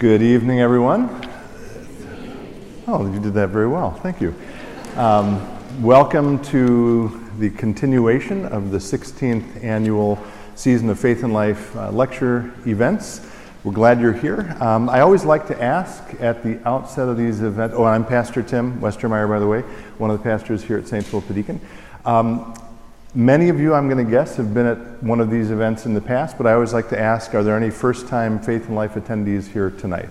Good evening, everyone. Oh, you did that very well. Thank you. Um, welcome to the continuation of the 16th annual Season of Faith and Life uh, lecture events. We're glad you're here. Um, I always like to ask at the outset of these events. Oh, I'm Pastor Tim Westermeyer, by the way, one of the pastors here at the Deacon. Um, Many of you, I'm going to guess, have been at one of these events in the past, but I always like to ask are there any first time Faith and Life attendees here tonight?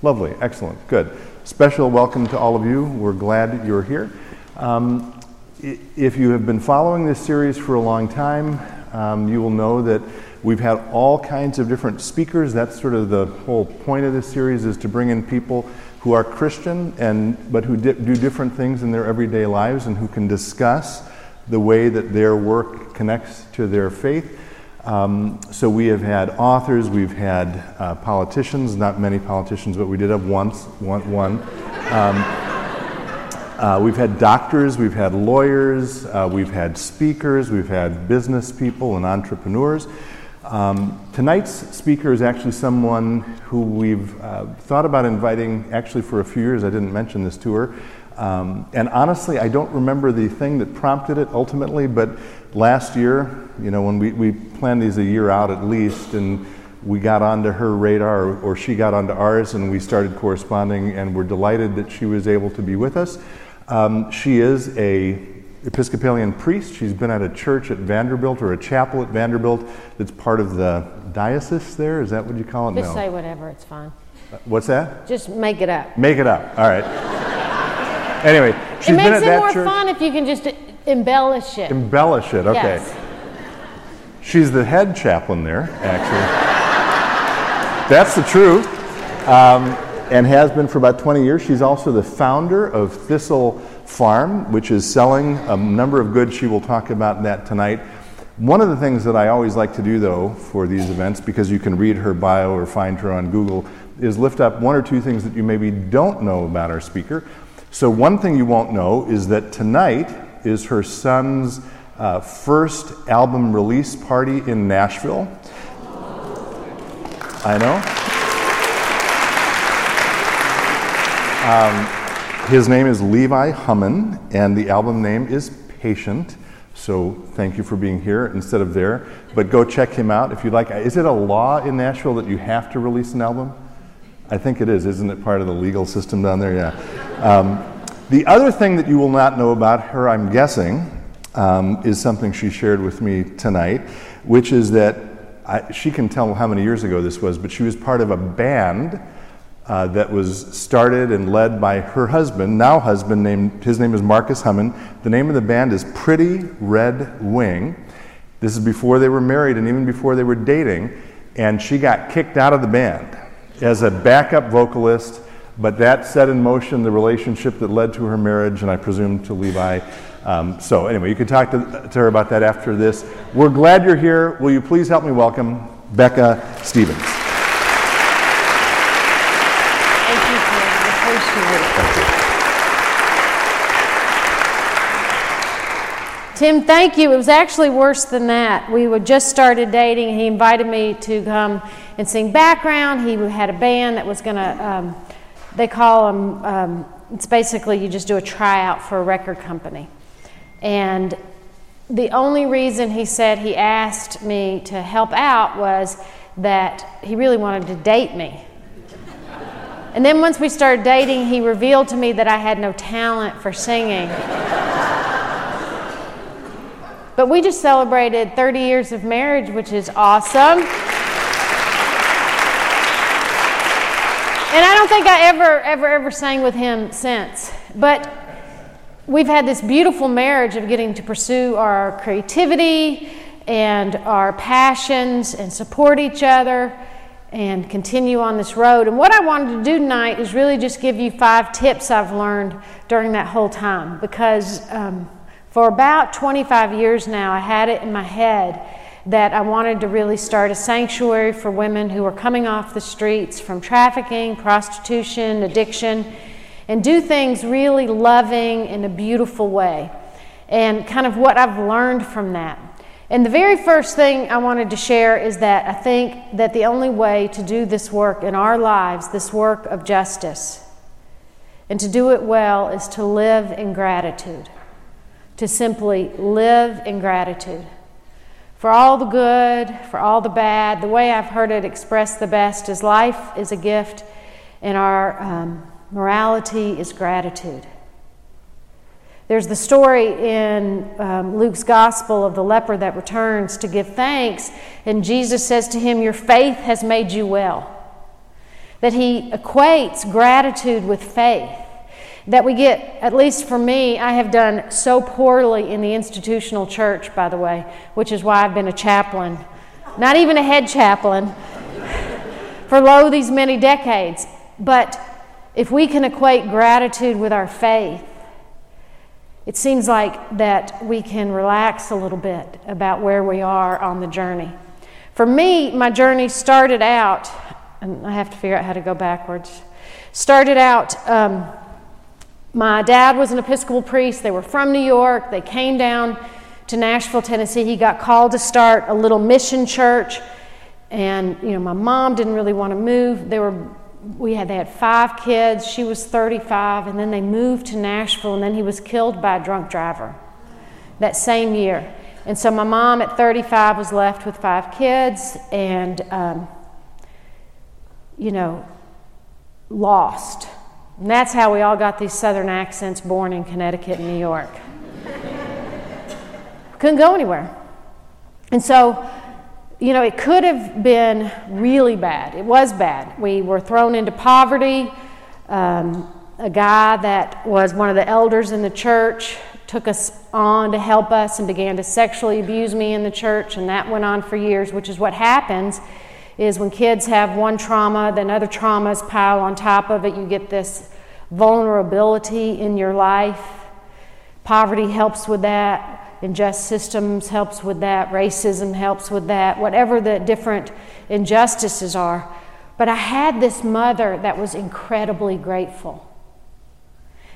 Lovely, excellent, good. Special welcome to all of you. We're glad you're here. Um, if you have been following this series for a long time, um, you will know that we've had all kinds of different speakers. That's sort of the whole point of this series is to bring in people who are Christian and but who di- do different things in their everyday lives and who can discuss the way that their work connects to their faith. Um, so we have had authors, we've had uh, politicians, not many politicians, but we did have once, one. one. Um, uh, we've had doctors, we've had lawyers, uh, we've had speakers, we've had business people and entrepreneurs. Um, tonight's speaker is actually someone who we've uh, thought about inviting actually for a few years. I didn't mention this to her. Um, and honestly, I don't remember the thing that prompted it ultimately, but last year, you know, when we, we planned these a year out at least, and we got onto her radar, or, or she got onto ours, and we started corresponding, and we're delighted that she was able to be with us. Um, she is a Episcopalian priest. She's been at a church at Vanderbilt or a chapel at Vanderbilt that's part of the diocese there. Is that what you call it? Just no. say whatever, it's fine. Uh, what's that? Just make it up. Make it up. All right. Anyway, she's it been makes at it that more church. fun if you can just embellish it. Embellish it, okay. Yes. She's the head chaplain there, actually. That's the truth. Um, and has been for about 20 years. She's also the founder of Thistle Farm, which is selling a number of goods. She will talk about that tonight. One of the things that I always like to do, though, for these events, because you can read her bio or find her on Google, is lift up one or two things that you maybe don't know about our speaker. So, one thing you won't know is that tonight is her son's uh, first album release party in Nashville. I know. Um, his name is Levi Hummon, and the album name is Patient. So thank you for being here instead of there. But go check him out if you'd like. Is it a law in Nashville that you have to release an album? I think it is. Isn't it part of the legal system down there? Yeah. Um, the other thing that you will not know about her, I'm guessing, um, is something she shared with me tonight, which is that I, she can tell how many years ago this was, but she was part of a band uh, that was started and led by her husband, now husband, named his name is Marcus Hummon. The name of the band is Pretty Red Wing. This is before they were married and even before they were dating, and she got kicked out of the band as a backup vocalist. But that set in motion the relationship that led to her marriage, and I presume to Levi. Um, so, anyway, you can talk to, to her about that after this. We're glad you're here. Will you please help me welcome Becca Stevens? Thank you, Tim. I appreciate. Tim, thank you. It was actually worse than that. We had just started dating. He invited me to come and sing background. He had a band that was going to, um, they call them, um, it's basically you just do a tryout for a record company. And the only reason he said he asked me to help out was that he really wanted to date me. And then once we started dating, he revealed to me that I had no talent for singing. but we just celebrated 30 years of marriage, which is awesome. And I don't think I ever, ever, ever sang with him since. But we've had this beautiful marriage of getting to pursue our creativity and our passions and support each other and continue on this road. And what I wanted to do tonight is really just give you five tips I've learned during that whole time because um, for about 25 years now, I had it in my head that I wanted to really start a sanctuary for women who were coming off the streets from trafficking, prostitution, addiction, and do things really loving in a beautiful way. And kind of what I've learned from that And the very first thing I wanted to share is that I think that the only way to do this work in our lives, this work of justice, and to do it well is to live in gratitude, to simply live in gratitude. For all the good, for all the bad, the way I've heard it expressed the best is life is a gift, and our um, morality is gratitude. There's the story in um, Luke's gospel of the leper that returns to give thanks, and Jesus says to him, Your faith has made you well. That he equates gratitude with faith. That we get, at least for me, I have done so poorly in the institutional church, by the way, which is why I've been a chaplain, not even a head chaplain, for lo these many decades. But if we can equate gratitude with our faith, it seems like that we can relax a little bit about where we are on the journey. For me, my journey started out, and I have to figure out how to go backwards. Started out, um, my dad was an Episcopal priest. They were from New York. They came down to Nashville, Tennessee. He got called to start a little mission church. And, you know, my mom didn't really want to move. They were we had they had five kids. She was 35, and then they moved to Nashville, and then he was killed by a drunk driver that same year. And so my mom at 35 was left with five kids, and um, you know, lost. And that's how we all got these southern accents born in Connecticut and New York. Couldn't go anywhere. And so you know, it could have been really bad. It was bad. We were thrown into poverty. Um, a guy that was one of the elders in the church took us on to help us and began to sexually abuse me in the church, and that went on for years, which is what happens is when kids have one trauma, then other traumas pile on top of it. You get this vulnerability in your life. Poverty helps with that unjust systems helps with that, racism helps with that, whatever the different injustices are. But I had this mother that was incredibly grateful.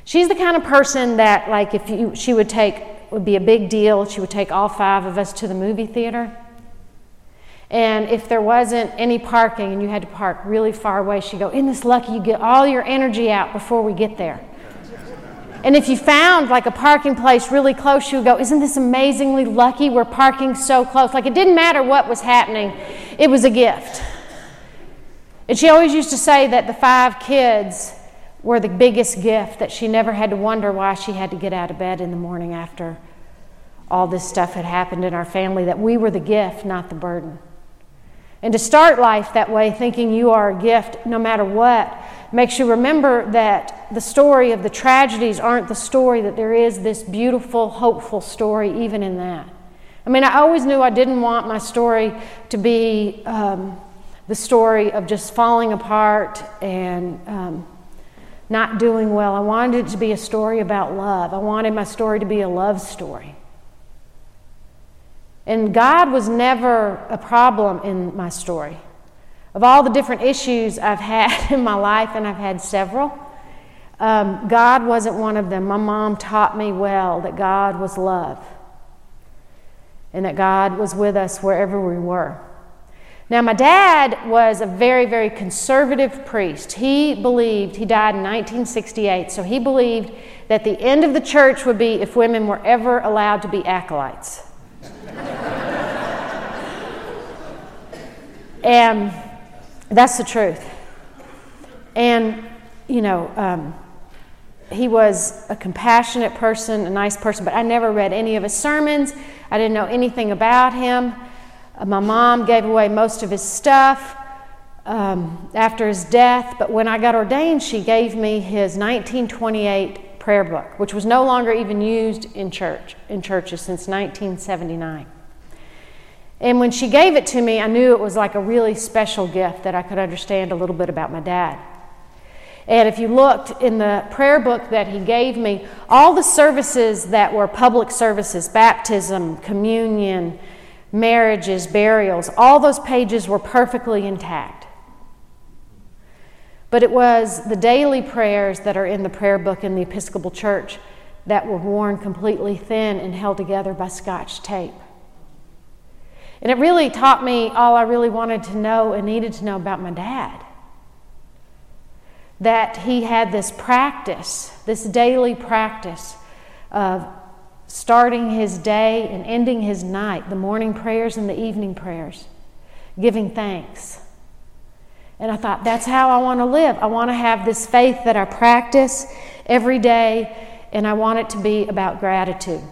She's the kind of person that, like, if you, she would take, would be a big deal, she would take all five of us to the movie theater. And if there wasn't any parking and you had to park really far away, she'd go, Isn't this lucky you get all your energy out before we get there? And if you found like a parking place really close, she would go, Isn't this amazingly lucky? We're parking so close. Like it didn't matter what was happening, it was a gift. And she always used to say that the five kids were the biggest gift, that she never had to wonder why she had to get out of bed in the morning after all this stuff had happened in our family, that we were the gift, not the burden. And to start life that way, thinking you are a gift no matter what, makes you remember that the story of the tragedies aren't the story, that there is this beautiful, hopeful story even in that. I mean, I always knew I didn't want my story to be um, the story of just falling apart and um, not doing well. I wanted it to be a story about love. I wanted my story to be a love story. And God was never a problem in my story. Of all the different issues I've had in my life, and I've had several, um, God wasn't one of them. My mom taught me well that God was love and that God was with us wherever we were. Now, my dad was a very, very conservative priest. He believed, he died in 1968, so he believed that the end of the church would be if women were ever allowed to be acolytes. And that's the truth. And, you know, um, he was a compassionate person, a nice person, but I never read any of his sermons. I didn't know anything about him. Uh, my mom gave away most of his stuff um, after his death, but when I got ordained, she gave me his 1928 prayer book, which was no longer even used in church in churches since 1979. And when she gave it to me, I knew it was like a really special gift that I could understand a little bit about my dad. And if you looked in the prayer book that he gave me, all the services that were public services baptism, communion, marriages, burials all those pages were perfectly intact. But it was the daily prayers that are in the prayer book in the Episcopal Church that were worn completely thin and held together by scotch tape. And it really taught me all I really wanted to know and needed to know about my dad. That he had this practice, this daily practice of starting his day and ending his night, the morning prayers and the evening prayers, giving thanks. And I thought, that's how I want to live. I want to have this faith that I practice every day, and I want it to be about gratitude.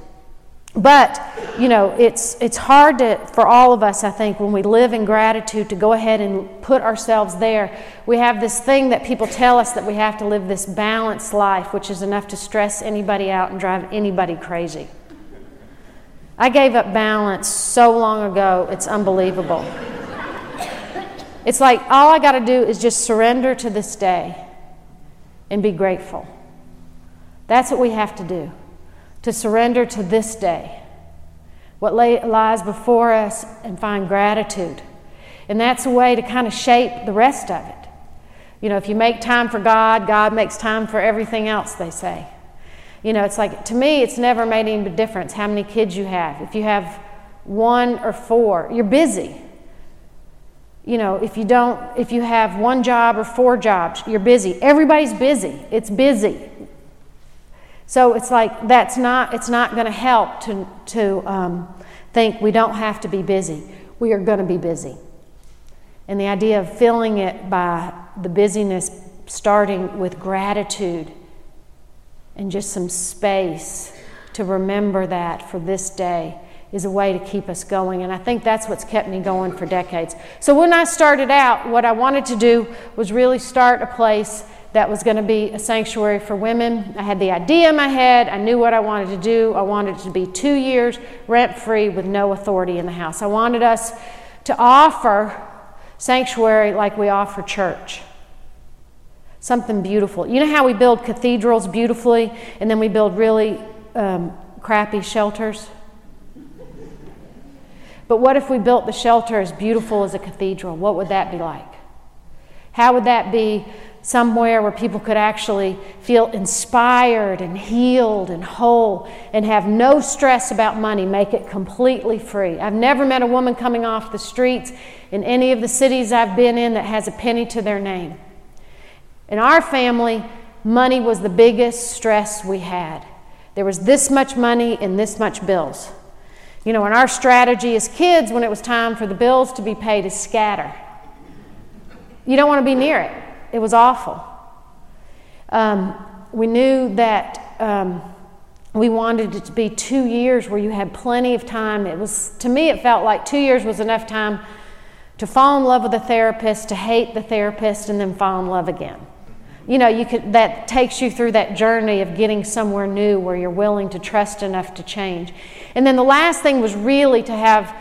But, you know, it's, it's hard to, for all of us, I think, when we live in gratitude to go ahead and put ourselves there. We have this thing that people tell us that we have to live this balanced life, which is enough to stress anybody out and drive anybody crazy. I gave up balance so long ago, it's unbelievable. It's like all I got to do is just surrender to this day and be grateful. That's what we have to do to surrender to this day, what lay, lies before us, and find gratitude. And that's a way to kind of shape the rest of it. You know, if you make time for God, God makes time for everything else, they say. You know, it's like, to me, it's never made any difference how many kids you have. If you have one or four, you're busy. You know, if you don't, if you have one job or four jobs, you're busy. Everybody's busy. It's busy. So it's like that's not, it's not going to help to, to um, think we don't have to be busy. We are going to be busy. And the idea of filling it by the busyness starting with gratitude and just some space to remember that for this day is a way to keep us going. And I think that's what's kept me going for decades. So when I started out, what I wanted to do was really start a place that was going to be a sanctuary for women. I had the idea in my head. I knew what I wanted to do. I wanted it to be two years rent free with no authority in the house. I wanted us to offer sanctuary like we offer church. Something beautiful. You know how we build cathedrals beautifully and then we build really um, crappy shelters? But what if we built the shelter as beautiful as a cathedral? What would that be like? How would that be somewhere where people could actually feel inspired and healed and whole and have no stress about money, make it completely free. I've never met a woman coming off the streets in any of the cities I've been in that has a penny to their name. In our family, money was the biggest stress we had. There was this much money and this much bills. You know, and our strategy as kids when it was time for the bills to be paid is scatter. You don't want to be near it. It was awful. Um, we knew that um, we wanted it to be two years where you had plenty of time. It was, to me, it felt like two years was enough time to fall in love with a therapist, to hate the therapist, and then fall in love again. You know, you could, that takes you through that journey of getting somewhere new where you're willing to trust enough to change. And then the last thing was really to have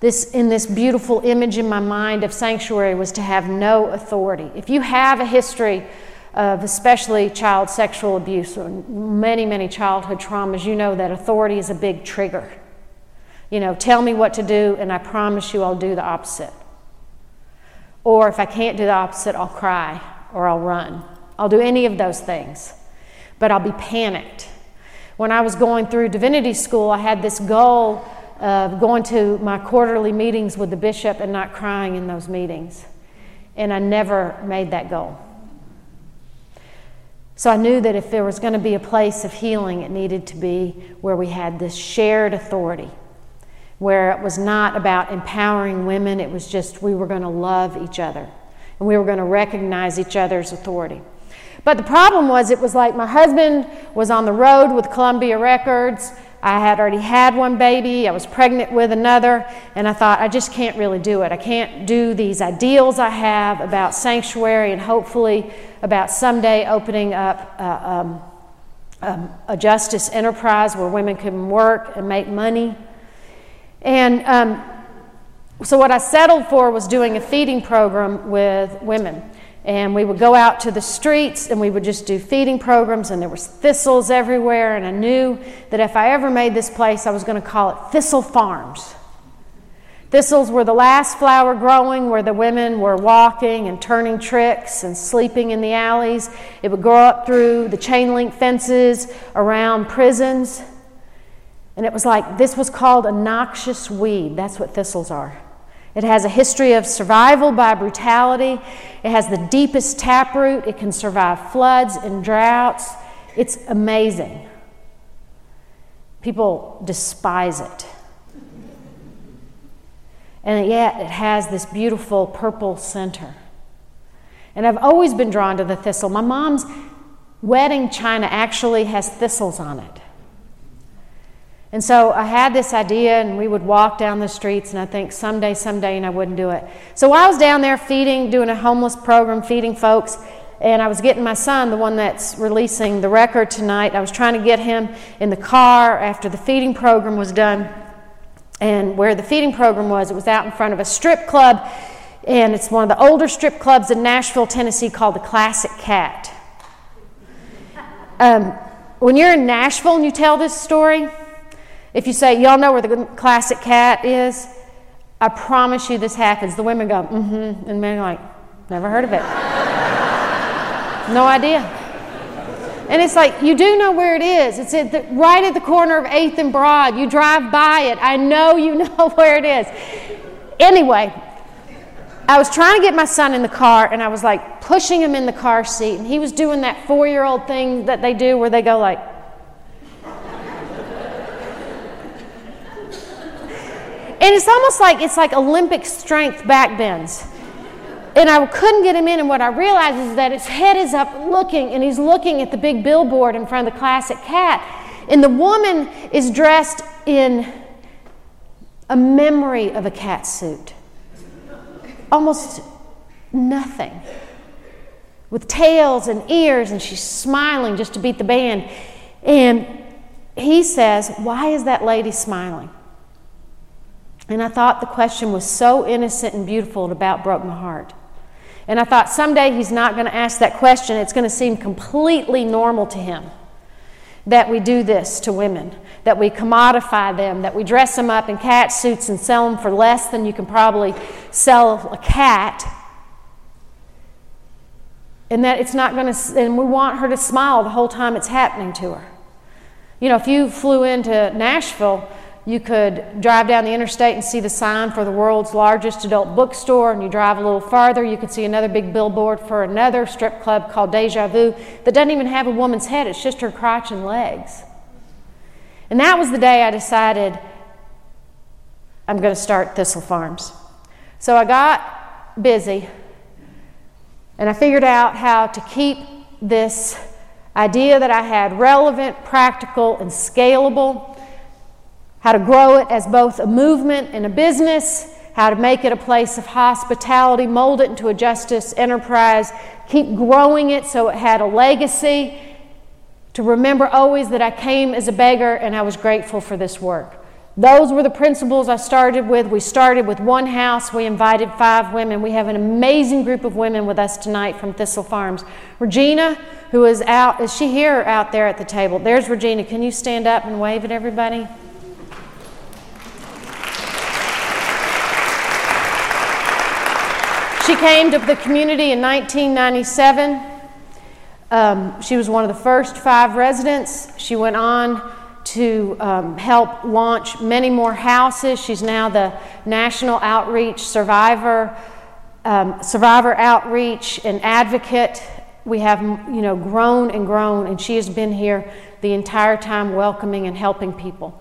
this in this beautiful image in my mind of sanctuary was to have no authority. If you have a history of especially child sexual abuse or many, many childhood traumas, you know that authority is a big trigger. You know, tell me what to do, and I promise you I'll do the opposite. Or if I can't do the opposite, I'll cry or I'll run. I'll do any of those things, but I'll be panicked. When I was going through divinity school, I had this goal of going to my quarterly meetings with the bishop and not crying in those meetings. And I never made that goal. So I knew that if there was going to be a place of healing, it needed to be where we had this shared authority, where it was not about empowering women, it was just we were going to love each other and we were going to recognize each other's authority. But the problem was, it was like my husband was on the road with Columbia Records. I had already had one baby, I was pregnant with another, and I thought, I just can't really do it. I can't do these ideals I have about sanctuary and hopefully about someday opening up uh, um, um, a justice enterprise where women can work and make money. And um, so, what I settled for was doing a feeding program with women and we would go out to the streets and we would just do feeding programs and there was thistles everywhere and i knew that if i ever made this place i was going to call it thistle farms thistles were the last flower growing where the women were walking and turning tricks and sleeping in the alleys it would grow up through the chain link fences around prisons And it was like this was called a noxious weed. That's what thistles are. It has a history of survival by brutality. It has the deepest taproot. It can survive floods and droughts. It's amazing. People despise it. And yet it has this beautiful purple center. And I've always been drawn to the thistle. My mom's wedding china actually has thistles on it. And so I had this idea, and we would walk down the streets, and I think someday, someday, and I wouldn't do it. So I was down there feeding, doing a homeless program, feeding folks, and I was getting my son, the one that's releasing the record tonight, I was trying to get him in the car after the feeding program was done. And where the feeding program was, it was out in front of a strip club, and it's one of the older strip clubs in Nashville, Tennessee, called the Classic Cat. Um, when you're in Nashville and you tell this story, if you say, Y'all know where the classic cat is, I promise you this happens. The women go, Mm hmm. And men are like, Never heard of it. no idea. And it's like, you do know where it is. It's at the, right at the corner of 8th and Broad. You drive by it. I know you know where it is. Anyway, I was trying to get my son in the car and I was like pushing him in the car seat. And he was doing that four year old thing that they do where they go like, And it's almost like it's like Olympic strength back bends. And I couldn't get him in, and what I realized is that his head is up looking, and he's looking at the big billboard in front of the classic cat. And the woman is dressed in a memory of a cat suit. Almost nothing. With tails and ears, and she's smiling just to beat the band. And he says, Why is that lady smiling? And I thought the question was so innocent and beautiful, it about broke my heart. And I thought someday he's not going to ask that question. It's going to seem completely normal to him that we do this to women, that we commodify them, that we dress them up in cat suits and sell them for less than you can probably sell a cat. And that it's not going to, and we want her to smile the whole time it's happening to her. You know, if you flew into Nashville, you could drive down the interstate and see the sign for the world's largest adult bookstore, and you drive a little farther, you could see another big billboard for another strip club called Deja Vu that doesn't even have a woman's head, it's just her crotch and legs. And that was the day I decided I'm going to start Thistle Farms. So I got busy and I figured out how to keep this idea that I had relevant, practical, and scalable how to grow it as both a movement and a business, how to make it a place of hospitality, mold it into a justice enterprise, keep growing it so it had a legacy, to remember always that I came as a beggar and I was grateful for this work. Those were the principles I started with. We started with one house. We invited five women. We have an amazing group of women with us tonight from Thistle Farms. Regina, who is out, is she here or out there at the table? There's Regina. Can you stand up and wave at everybody? She came to the community in 1997. Um, she was one of the first five residents. She went on to um, help launch many more houses. She's now the National Outreach Survivor, um, Survivor Outreach and Advocate. We have, you know, grown and grown, and she has been here the entire time welcoming and helping people.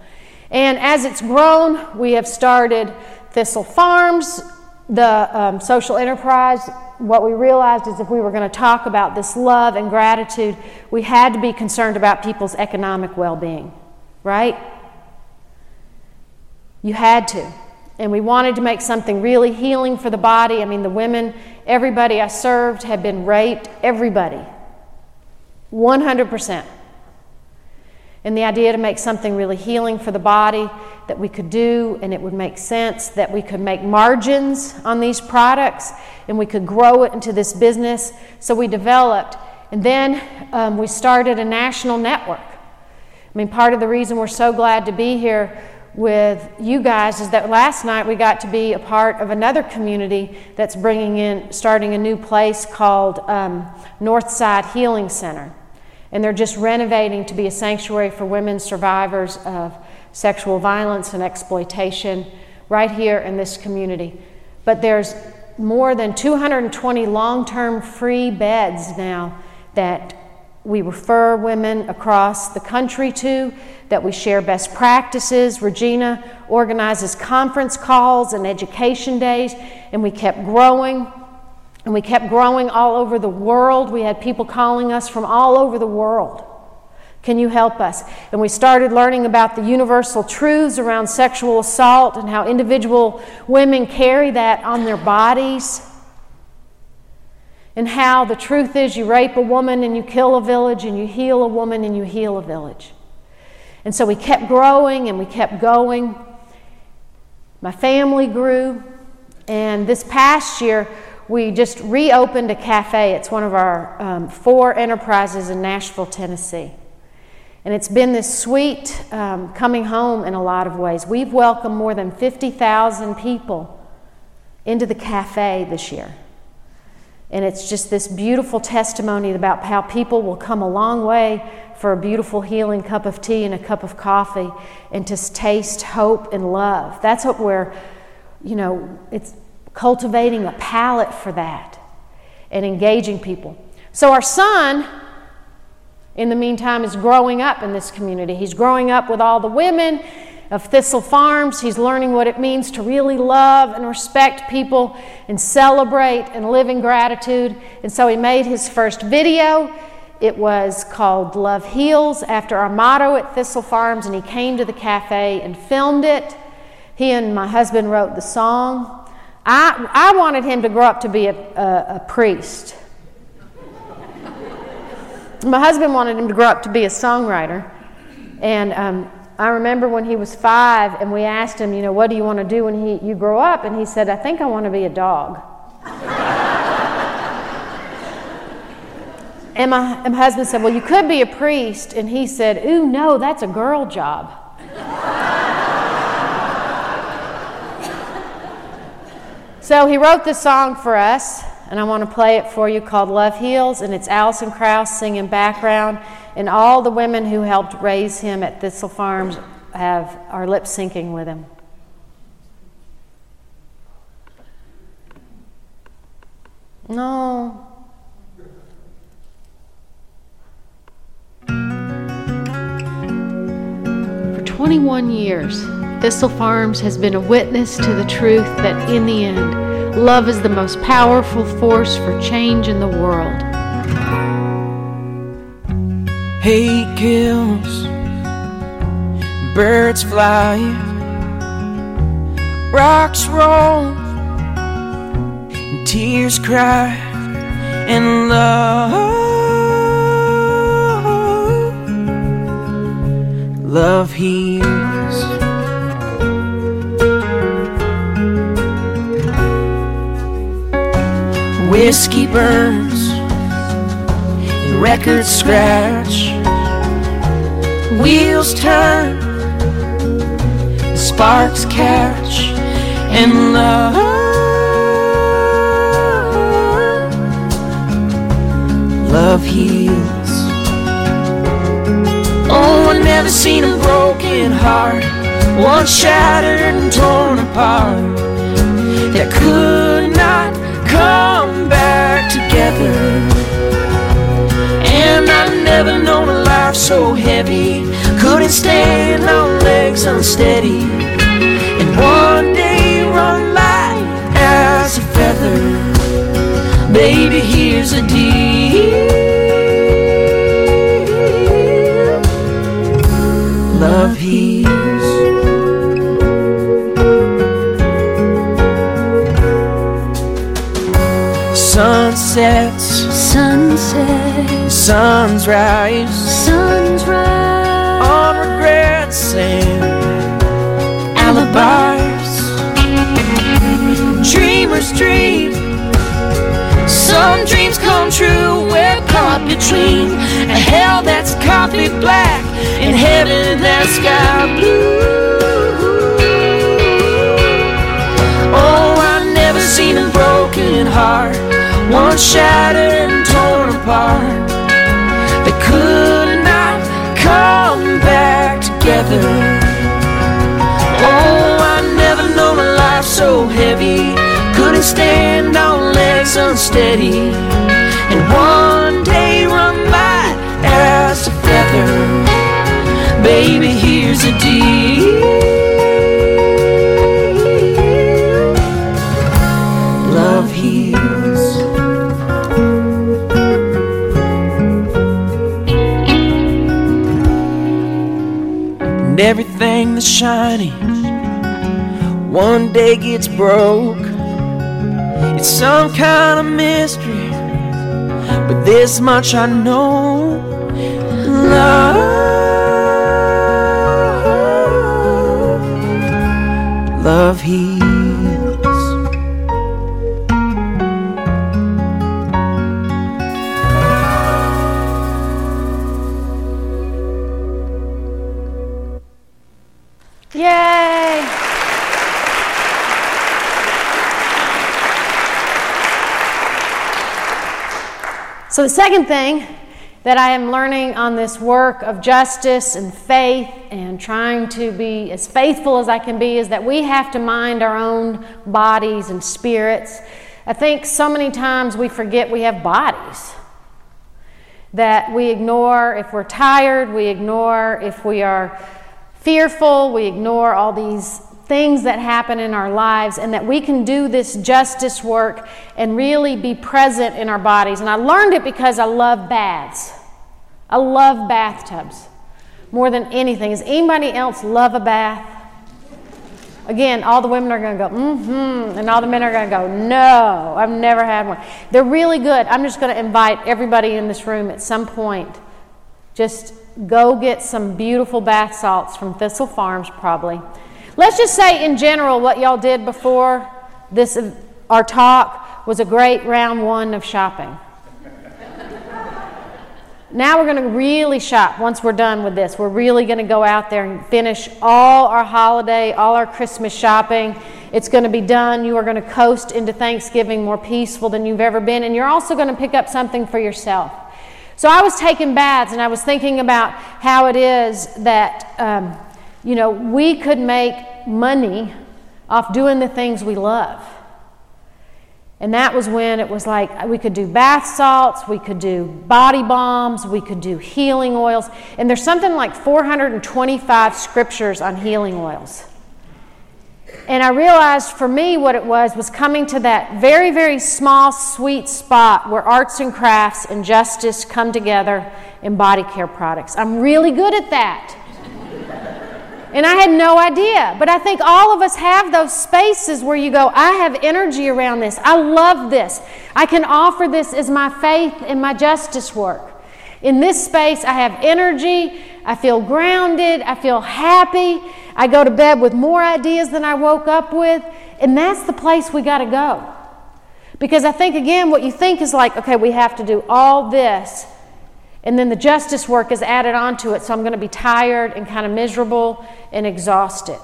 And as it's grown, we have started Thistle Farms, the um, social enterprise, what we realized is if we were going to talk about this love and gratitude, we had to be concerned about people's economic well being, right? You had to. And we wanted to make something really healing for the body. I mean, the women, everybody I served had been raped, everybody. 100%. And the idea to make something really healing for the body that we could do and it would make sense, that we could make margins on these products and we could grow it into this business. So we developed. And then um, we started a national network. I mean, part of the reason we're so glad to be here with you guys is that last night we got to be a part of another community that's bringing in, starting a new place called um, Northside Healing Center and they're just renovating to be a sanctuary for women survivors of sexual violence and exploitation right here in this community. But there's more than 220 long term free beds now that we refer women across the country to, that we share best practices. Regina organizes conference calls and education days, and we kept growing. And we kept growing all over the world. We had people calling us from all over the world. Can you help us? And we started learning about the universal truths around sexual assault and how individual women carry that on their bodies. And how the truth is you rape a woman and you kill a village, and you heal a woman and you heal a village. And so we kept growing and we kept going. My family grew. And this past year, we just reopened a cafe. It's one of our um, four enterprises in Nashville, Tennessee. And it's been this sweet um, coming home in a lot of ways. We've welcomed more than 50,000 people into the cafe this year. And it's just this beautiful testimony about how people will come a long way for a beautiful healing cup of tea and a cup of coffee and to taste hope and love. That's what we're, you know, it's cultivating a palate for that and engaging people. So our son in the meantime, is growing up in this community. He's growing up with all the women of Thistle Farms. He's learning what it means to really love and respect people and celebrate and live in gratitude. And so he made his first video. It was called Love Heals after our motto at Thistle Farms, and he came to the cafe and filmed it. He and my husband wrote the song. I, I wanted him to grow up to be a, a, a priest. My husband wanted him to grow up to be a songwriter. And um, I remember when he was five, and we asked him, you know, what do you want to do when he, you grow up? And he said, I think I want to be a dog. and, my, and my husband said, Well, you could be a priest. And he said, Ooh, no, that's a girl job. So he wrote this song for us and I want to play it for you called Love Heals, and it's Alison Krauss singing background, and all the women who helped raise him at Thistle Farms have are lip syncing with him. No. For 21 years, Thistle Farms has been a witness to the truth that in the end, Love is the most powerful force for change in the world. Hate kills, birds fly, rocks roll, tears cry, and love, love heals. Whiskey burns and records scratch. Wheels turn, sparks catch, and love. Love heals. Oh, I've never seen a broken heart, one shattered and torn apart that could And I've never known a life so heavy, couldn't stand on legs unsteady. And one day run light as a feather. Baby, here's a deal. Love heals. Sunsets, sunsets, suns rise, suns rise on regrets and alibis. Dreamers dream, some dreams come true. We're caught between a hell that's coffee black and heaven that's sky blue. Oh, I've never seen a broken heart one shattered and torn apart. They could not come back together. Oh, I never known a life so heavy. Couldn't stand on legs unsteady. And one day run by as a feather. Baby, here's a deal. And everything that's shiny one day gets broke. It's some kind of mystery, but this much I know. Love, love heals. So, the second thing that I am learning on this work of justice and faith and trying to be as faithful as I can be is that we have to mind our own bodies and spirits. I think so many times we forget we have bodies. That we ignore if we're tired, we ignore if we are fearful, we ignore all these things that happen in our lives, and that we can do this justice work and really be present in our bodies. And I learned it because I love baths. I love bathtubs more than anything. Does anybody else love a bath? Again, all the women are going to go, mm hmm, and all the men are going to go, no, I've never had one. They're really good. I'm just going to invite everybody in this room at some point. Just go get some beautiful bath salts from Thistle Farms, probably. Let's just say, in general, what y'all did before this, our talk was a great round one of shopping. now we're going to really shop once we're done with this. We're really going to go out there and finish all our holiday, all our Christmas shopping. It's going to be done. You are going to coast into Thanksgiving more peaceful than you've ever been, and you're also going to pick up something for yourself. So I was taking baths and I was thinking about how it is that. Um, you know, we could make money off doing the things we love. And that was when it was like we could do bath salts, we could do body bombs, we could do healing oils. And there's something like 425 scriptures on healing oils. And I realized for me what it was was coming to that very, very small, sweet spot where arts and crafts and justice come together in body care products. I'm really good at that. And I had no idea. But I think all of us have those spaces where you go, I have energy around this. I love this. I can offer this as my faith and my justice work. In this space, I have energy. I feel grounded. I feel happy. I go to bed with more ideas than I woke up with. And that's the place we got to go. Because I think, again, what you think is like, okay, we have to do all this and then the justice work is added onto it, so I'm going to be tired and kind of miserable and exhausted.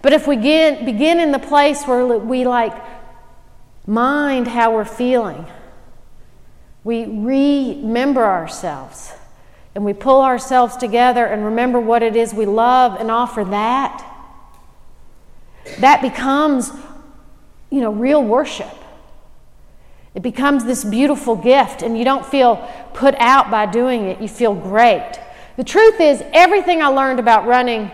But if we get, begin in the place where we like mind how we're feeling, we remember ourselves and we pull ourselves together and remember what it is we love and offer that, that becomes, you know, real worship. It becomes this beautiful gift, and you don't feel put out by doing it. You feel great. The truth is, everything I learned about running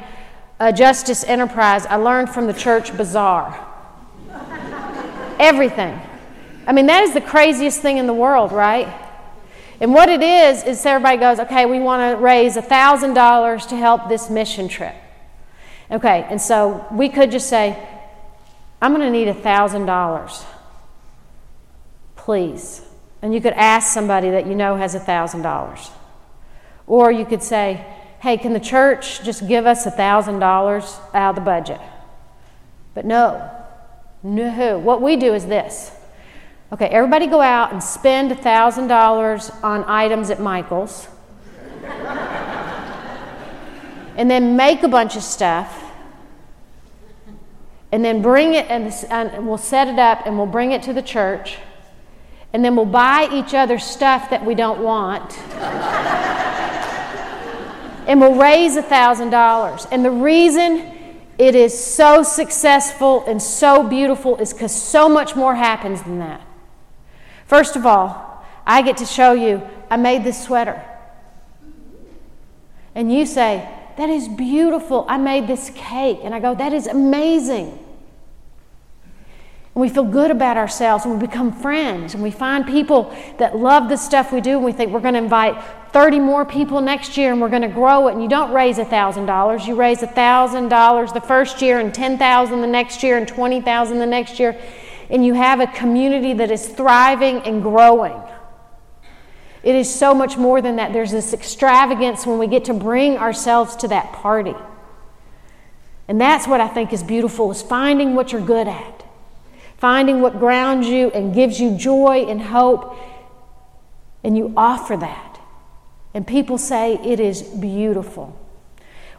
a justice enterprise, I learned from the church bazaar. everything. I mean, that is the craziest thing in the world, right? And what it is, is everybody goes, okay, we want to raise $1,000 to help this mission trip. Okay, and so we could just say, I'm going to need $1,000 please. And you could ask somebody that you know has $1,000. Or you could say, hey, can the church just give us $1,000 out of the budget? But no, no. What we do is this. Okay, everybody go out and spend $1,000 on items at Michael's. and then make a bunch of stuff. And then bring it, and, and we'll set it up and we'll bring it to the church and then we'll buy each other stuff that we don't want. and we'll raise $1,000. And the reason it is so successful and so beautiful is because so much more happens than that. First of all, I get to show you I made this sweater. And you say, That is beautiful. I made this cake. And I go, That is amazing. And we feel good about ourselves and we become friends and we find people that love the stuff we do and we think we're going to invite 30 more people next year and we're going to grow it. And you don't raise $1000 you raise $1000 the first year and 10000 the next year and 20000 the next year. And you have a community that is thriving and growing. It is so much more than that. There's this extravagance when we get to bring ourselves to that party. And that's what i think is beautiful is finding what you're good at finding what grounds you and gives you joy and hope, and you offer that. And people say it is beautiful.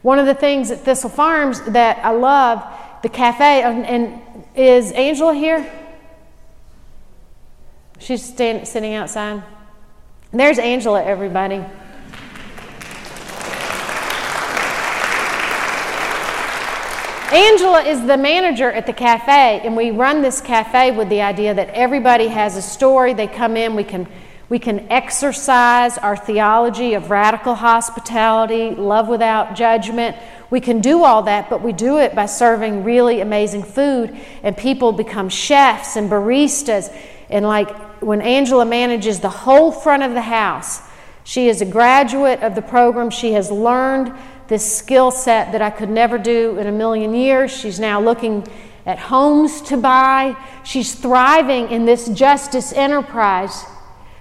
One of the things at Thistle Farms that I love, the cafe, and, and is Angela here? She's stand, sitting outside. There's Angela, everybody. Angela is the manager at the cafe, and we run this cafe with the idea that everybody has a story. They come in, we can, we can exercise our theology of radical hospitality, love without judgment. We can do all that, but we do it by serving really amazing food, and people become chefs and baristas. And like when Angela manages the whole front of the house, she is a graduate of the program. She has learned this skill set that I could never do in a million years. She's now looking at homes to buy. She's thriving in this justice enterprise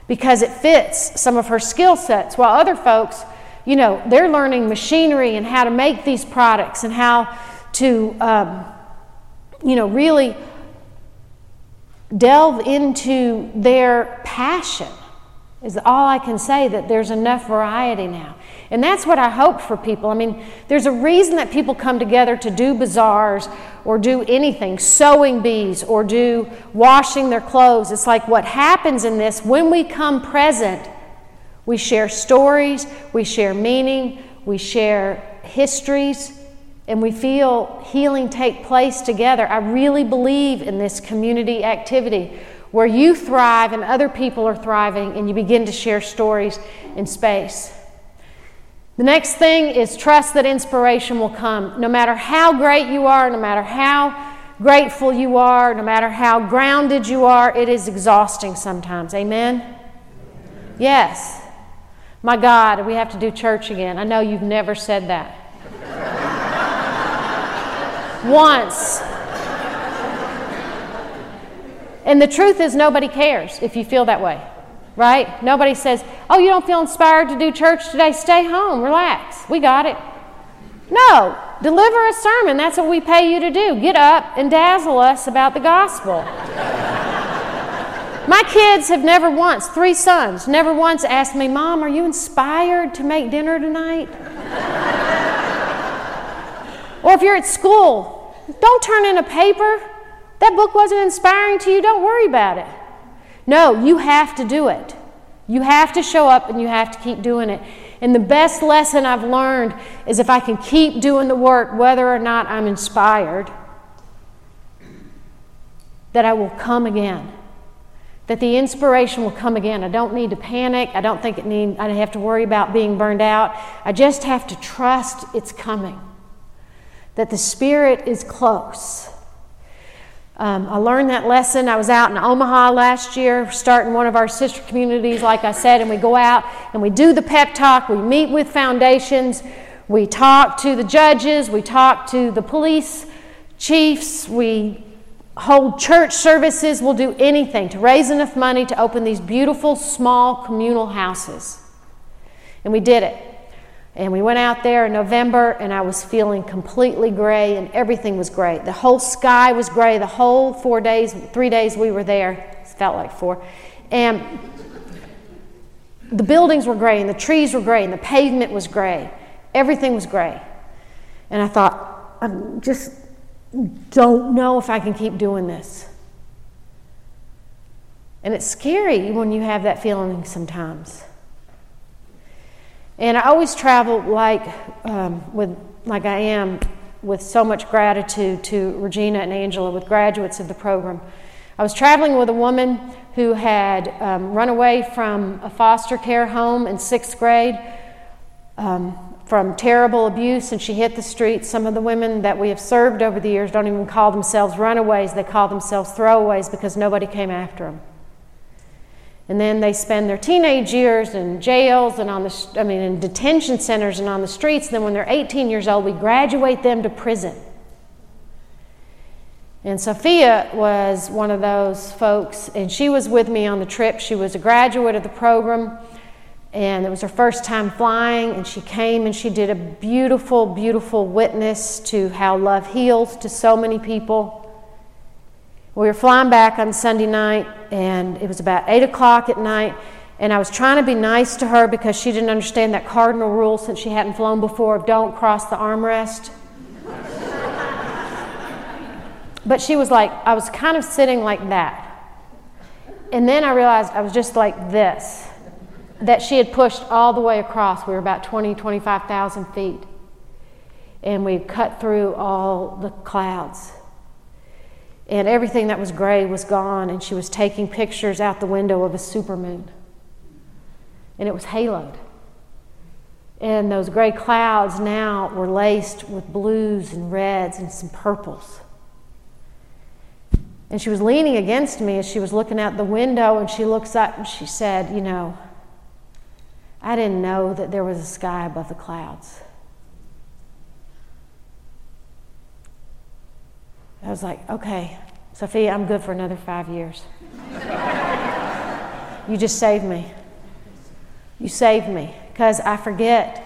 because it fits some of her skill sets, while other folks, you know, they're learning machinery and how to make these products and how to, um, you know, really delve into their passion is all I can say that there's enough variety now. And that's what I hope for people. I mean, there's a reason that people come together to do bazaars or do anything, sewing bees or do washing their clothes. It's like what happens in this when we come present, we share stories, we share meaning, we share histories, and we feel healing take place together. I really believe in this community activity where you thrive and other people are thriving, and you begin to share stories in space. The next thing is trust that inspiration will come. No matter how great you are, no matter how grateful you are, no matter how grounded you are, it is exhausting sometimes. Amen? Yes. My God, we have to do church again. I know you've never said that. Once. And the truth is, nobody cares if you feel that way, right? Nobody says, Oh, you don't feel inspired to do church today? Stay home, relax. We got it. No, deliver a sermon. That's what we pay you to do. Get up and dazzle us about the gospel. My kids have never once, three sons, never once asked me, Mom, are you inspired to make dinner tonight? or if you're at school, don't turn in a paper. That book wasn't inspiring to you, don't worry about it. No, you have to do it. You have to show up and you have to keep doing it. And the best lesson I've learned is if I can keep doing the work, whether or not I'm inspired, that I will come again. That the inspiration will come again. I don't need to panic. I don't think it need I have to worry about being burned out. I just have to trust it's coming. That the Spirit is close um, I learned that lesson. I was out in Omaha last year, starting one of our sister communities, like I said, and we go out and we do the pep talk. We meet with foundations. We talk to the judges. We talk to the police chiefs. We hold church services. We'll do anything to raise enough money to open these beautiful, small communal houses. And we did it. And we went out there in November, and I was feeling completely gray, and everything was gray. The whole sky was gray. The whole four days, three days we were there, it felt like four. And the buildings were gray, and the trees were gray, and the pavement was gray. Everything was gray. And I thought, I just don't know if I can keep doing this. And it's scary when you have that feeling sometimes. And I always travel like, um, with, like I am with so much gratitude to Regina and Angela, with graduates of the program. I was traveling with a woman who had um, run away from a foster care home in sixth grade um, from terrible abuse, and she hit the streets. Some of the women that we have served over the years don't even call themselves runaways, they call themselves throwaways because nobody came after them. And then they spend their teenage years in jails and on the, I mean, in detention centers and on the streets. And then when they're 18 years old, we graduate them to prison. And Sophia was one of those folks, and she was with me on the trip. She was a graduate of the program, and it was her first time flying. And she came and she did a beautiful, beautiful witness to how love heals to so many people. We were flying back on Sunday night, and it was about 8 o'clock at night. And I was trying to be nice to her because she didn't understand that cardinal rule since she hadn't flown before of don't cross the armrest. But she was like, I was kind of sitting like that. And then I realized I was just like this, that she had pushed all the way across. We were about 20, 25,000 feet. And we cut through all the clouds. And everything that was gray was gone, and she was taking pictures out the window of a supermoon. And it was haloed. And those gray clouds now were laced with blues and reds and some purples. And she was leaning against me as she was looking out the window, and she looks up and she said, You know, I didn't know that there was a sky above the clouds. I was like, Okay, Sophia, I'm good for another five years. you just saved me. You saved me because I forget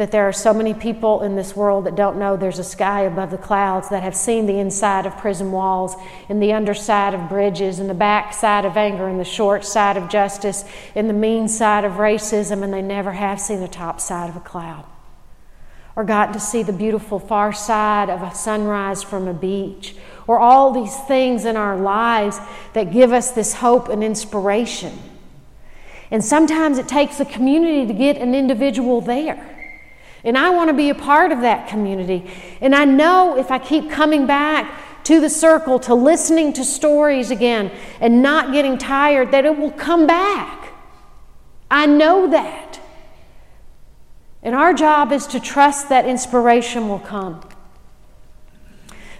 that there are so many people in this world that don't know there's a sky above the clouds, that have seen the inside of prison walls, and the underside of bridges, and the back side of anger, and the short side of justice, and the mean side of racism, and they never have seen the top side of a cloud. Or gotten to see the beautiful far side of a sunrise from a beach, or all these things in our lives that give us this hope and inspiration. And sometimes it takes a community to get an individual there. And I want to be a part of that community. And I know if I keep coming back to the circle, to listening to stories again, and not getting tired, that it will come back. I know that. And our job is to trust that inspiration will come.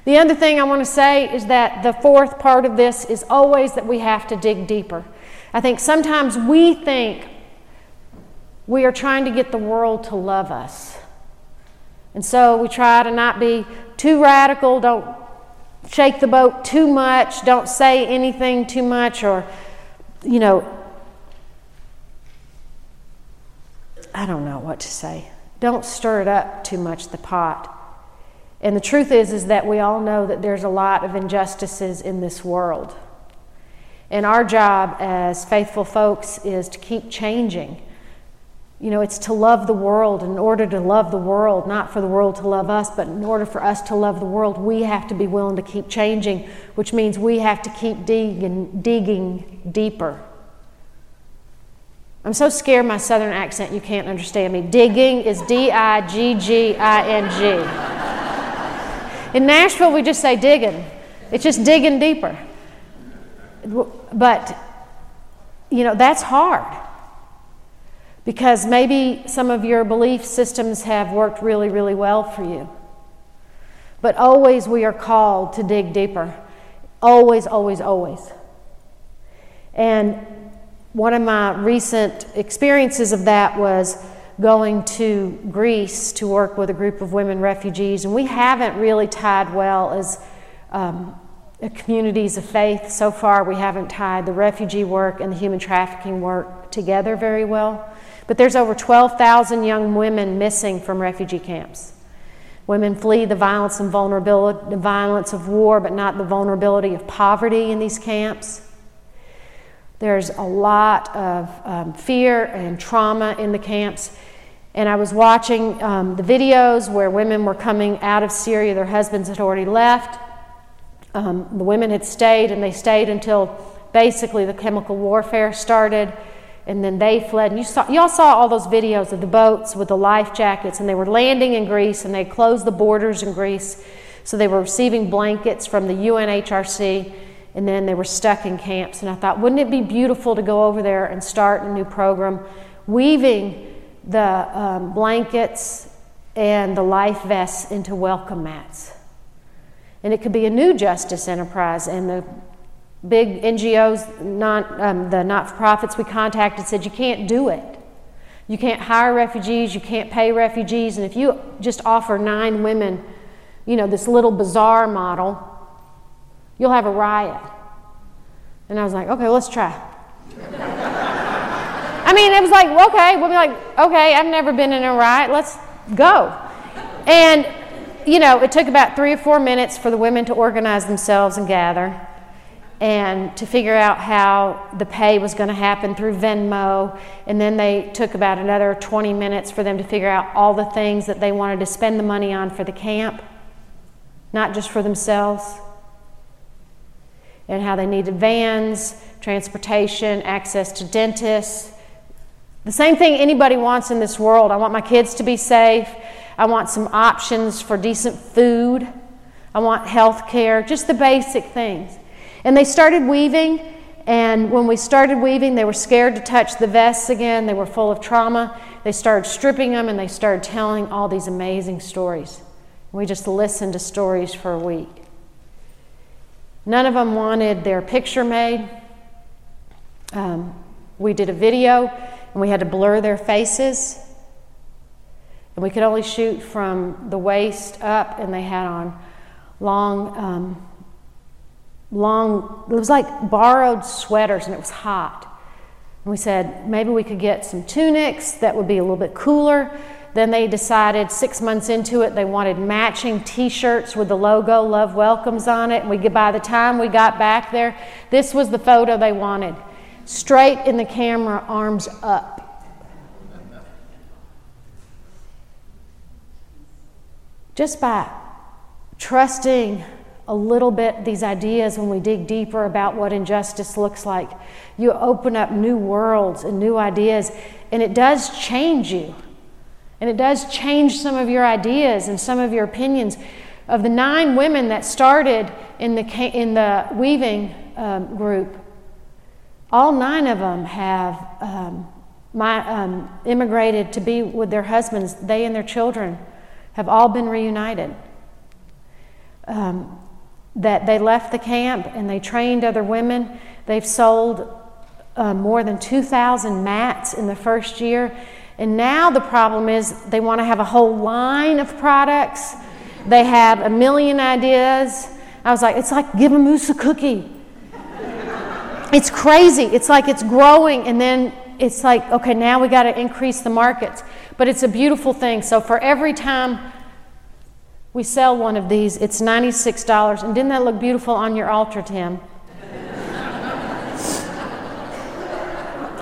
The other thing I want to say is that the fourth part of this is always that we have to dig deeper. I think sometimes we think we are trying to get the world to love us. And so we try to not be too radical, don't shake the boat too much, don't say anything too much, or, you know, I don't know what to say. Don't stir it up too much, the pot. And the truth is, is that we all know that there's a lot of injustices in this world. And our job as faithful folks is to keep changing you know, it's to love the world. In order to love the world, not for the world to love us, but in order for us to love the world, we have to be willing to keep changing, which means we have to keep digging, digging deeper. I'm so scared my southern accent you can't understand me. Digging is D I G G I N G. In Nashville, we just say digging, it's just digging deeper. But, you know, that's hard. Because maybe some of your belief systems have worked really, really well for you. But always we are called to dig deeper. Always, always, always. And one of my recent experiences of that was going to Greece to work with a group of women refugees. And we haven't really tied well as um, communities of faith. So far, we haven't tied the refugee work and the human trafficking work together very well. But there's over 12,000 young women missing from refugee camps. Women flee the violence and vulnerability, the violence of war, but not the vulnerability of poverty in these camps. There's a lot of um, fear and trauma in the camps. And I was watching um, the videos where women were coming out of Syria, their husbands had already left. Um, the women had stayed, and they stayed until basically the chemical warfare started and then they fled. And you saw, y'all saw all those videos of the boats with the life jackets, and they were landing in Greece, and they closed the borders in Greece. So they were receiving blankets from the UNHRC, and then they were stuck in camps. And I thought, wouldn't it be beautiful to go over there and start a new program, weaving the um, blankets and the life vests into welcome mats? And it could be a new justice enterprise. And the big NGOs, um, the not for profits we contacted said, you can't do it. You can't hire refugees, you can't pay refugees, and if you just offer nine women, you know, this little bizarre model, you'll have a riot. And I was like, okay, let's try. I mean, it was like, okay, we'll be like, okay, I've never been in a riot, let's go. And, you know, it took about three or four minutes for the women to organize themselves and gather and to figure out how the pay was going to happen through Venmo. And then they took about another 20 minutes for them to figure out all the things that they wanted to spend the money on for the camp, not just for themselves. And how they needed vans, transportation, access to dentists. The same thing anybody wants in this world. I want my kids to be safe. I want some options for decent food. I want health care, just the basic things. And they started weaving, and when we started weaving, they were scared to touch the vests again. They were full of trauma. They started stripping them and they started telling all these amazing stories. We just listened to stories for a week. None of them wanted their picture made. Um, we did a video and we had to blur their faces. And we could only shoot from the waist up, and they had on long um, long, it was like borrowed sweaters and it was hot. And we said maybe we could get some tunics that would be a little bit cooler. Then they decided six months into it they wanted matching t shirts with the logo Love Welcomes on it. And we, by the time we got back there, this was the photo they wanted straight in the camera, arms up. Just by trusting a little bit these ideas when we dig deeper about what injustice looks like. You open up new worlds and new ideas, and it does change you. And it does change some of your ideas and some of your opinions. Of the nine women that started in the, in the weaving um, group, all nine of them have um, my, um, immigrated to be with their husbands. They and their children have all been reunited. Um, that they left the camp and they trained other women. They've sold uh, more than 2,000 mats in the first year. And now the problem is they want to have a whole line of products. They have a million ideas. I was like, it's like give a moose a cookie. it's crazy. It's like it's growing, and then it's like, okay, now we got to increase the markets. But it's a beautiful thing. So for every time we sell one of these, it's $96. And didn't that look beautiful on your altar, Tim?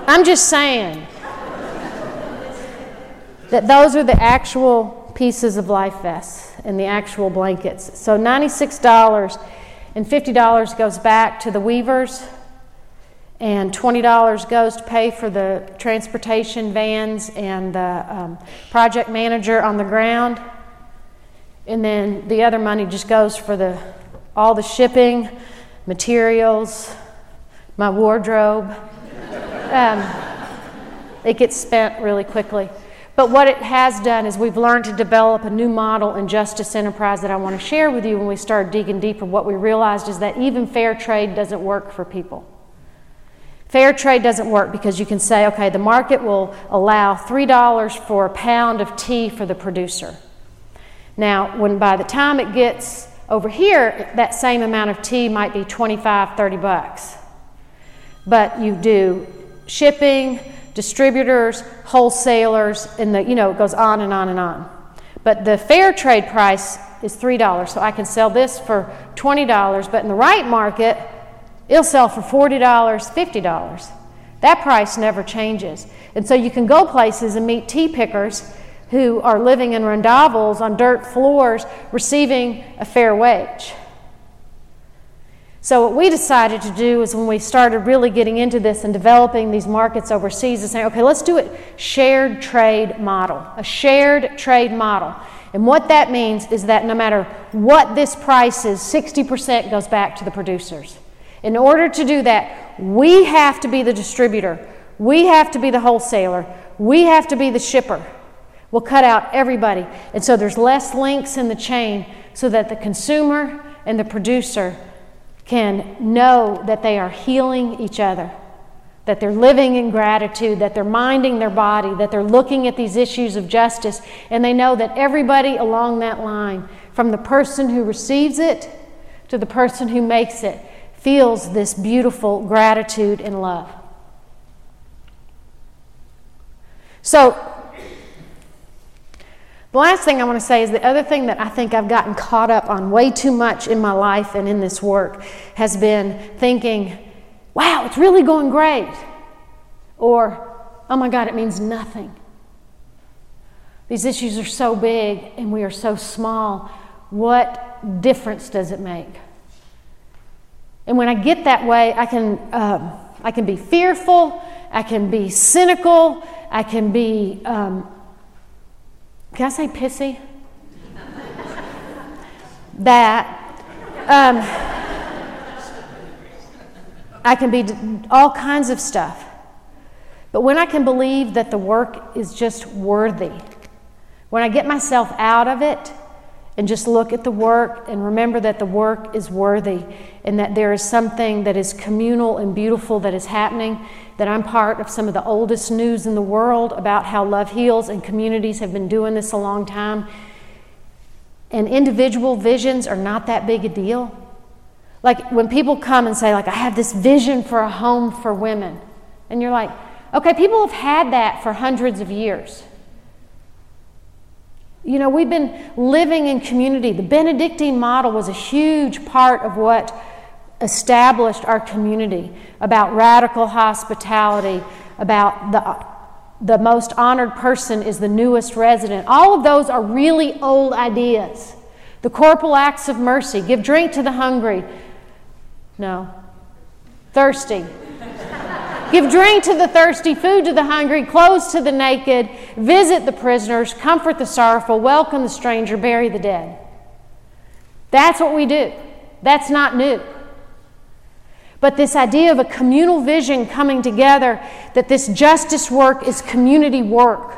I'm just saying that those are the actual pieces of life vests and the actual blankets. So $96 and $50 goes back to the weavers, and $20 goes to pay for the transportation vans and the um, project manager on the ground. And then the other money just goes for the, all the shipping, materials, my wardrobe. Um, it gets spent really quickly. But what it has done is we've learned to develop a new model in justice enterprise that I want to share with you when we started digging deeper. What we realized is that even fair trade doesn't work for people. Fair trade doesn't work because you can say, okay, the market will allow $3 for a pound of tea for the producer. Now, when by the time it gets over here, that same amount of tea might be 25, 30 bucks. But you do shipping, distributors, wholesalers, and the, you know, it goes on and on and on. But the fair trade price is $3. So I can sell this for $20, but in the right market, it'll sell for $40, $50. That price never changes. And so you can go places and meet tea pickers who are living in rondavels on dirt floors receiving a fair wage. So, what we decided to do is when we started really getting into this and developing these markets overseas, is saying, okay, let's do it shared trade model, a shared trade model. And what that means is that no matter what this price is, 60% goes back to the producers. In order to do that, we have to be the distributor, we have to be the wholesaler, we have to be the shipper. We'll cut out everybody. And so there's less links in the chain so that the consumer and the producer can know that they are healing each other, that they're living in gratitude, that they're minding their body, that they're looking at these issues of justice, and they know that everybody along that line, from the person who receives it to the person who makes it, feels this beautiful gratitude and love. So, the last thing I want to say is the other thing that I think I've gotten caught up on way too much in my life and in this work has been thinking, wow, it's really going great. Or, oh my God, it means nothing. These issues are so big and we are so small. What difference does it make? And when I get that way, I can, um, I can be fearful, I can be cynical, I can be um, can I say pissy? that. Um, I can be all kinds of stuff. But when I can believe that the work is just worthy, when I get myself out of it and just look at the work and remember that the work is worthy and that there is something that is communal and beautiful that is happening, that I'm part of some of the oldest news in the world about how love heals, and communities have been doing this a long time. And individual visions are not that big a deal. Like when people come and say, like, I have this vision for a home for women, and you're like, okay, people have had that for hundreds of years. You know, we've been living in community. The Benedictine model was a huge part of what established our community about radical hospitality, about the, the most honored person is the newest resident. All of those are really old ideas. The corporal acts of mercy give drink to the hungry. No. Thirsty. Give drink to the thirsty, food to the hungry, clothes to the naked, visit the prisoners, comfort the sorrowful, welcome the stranger, bury the dead. That's what we do. That's not new. But this idea of a communal vision coming together, that this justice work is community work.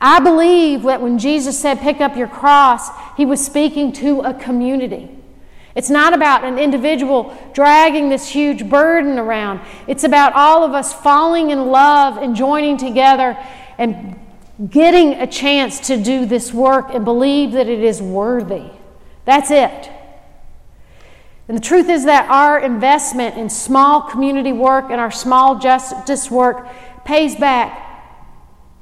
I believe that when Jesus said, pick up your cross, he was speaking to a community. It's not about an individual dragging this huge burden around. It's about all of us falling in love and joining together and getting a chance to do this work and believe that it is worthy. That's it. And the truth is that our investment in small community work and our small justice work pays back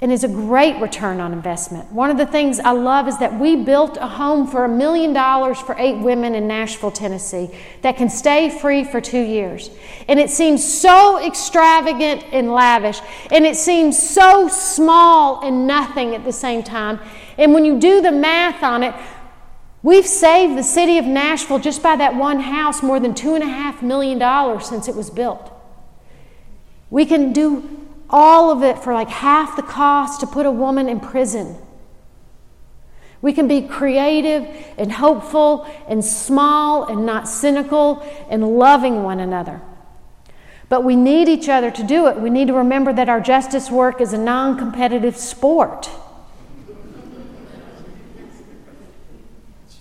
and is a great return on investment. One of the things I love is that we built a home for a million dollars for eight women in Nashville, Tennessee, that can stay free for two years. And it seems so extravagant and lavish, and it seems so small and nothing at the same time. And when you do the math on it, We've saved the city of Nashville just by that one house more than $2.5 million since it was built. We can do all of it for like half the cost to put a woman in prison. We can be creative and hopeful and small and not cynical and loving one another. But we need each other to do it. We need to remember that our justice work is a non competitive sport.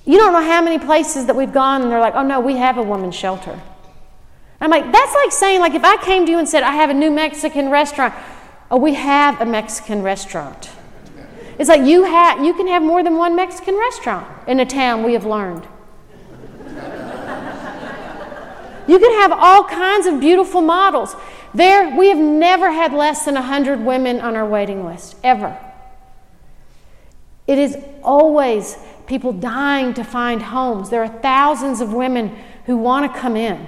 You don't know how many places that we've gone and they're like, oh no, we have a women's shelter. I'm like, that's like saying, like, if I came to you and said, I have a new Mexican restaurant, oh, we have a Mexican restaurant. It's like you have you can have more than one Mexican restaurant in a town, we have learned. you can have all kinds of beautiful models. There, we have never had less than 100 women on our waiting list, ever. It is always people dying to find homes. There are thousands of women who want to come in.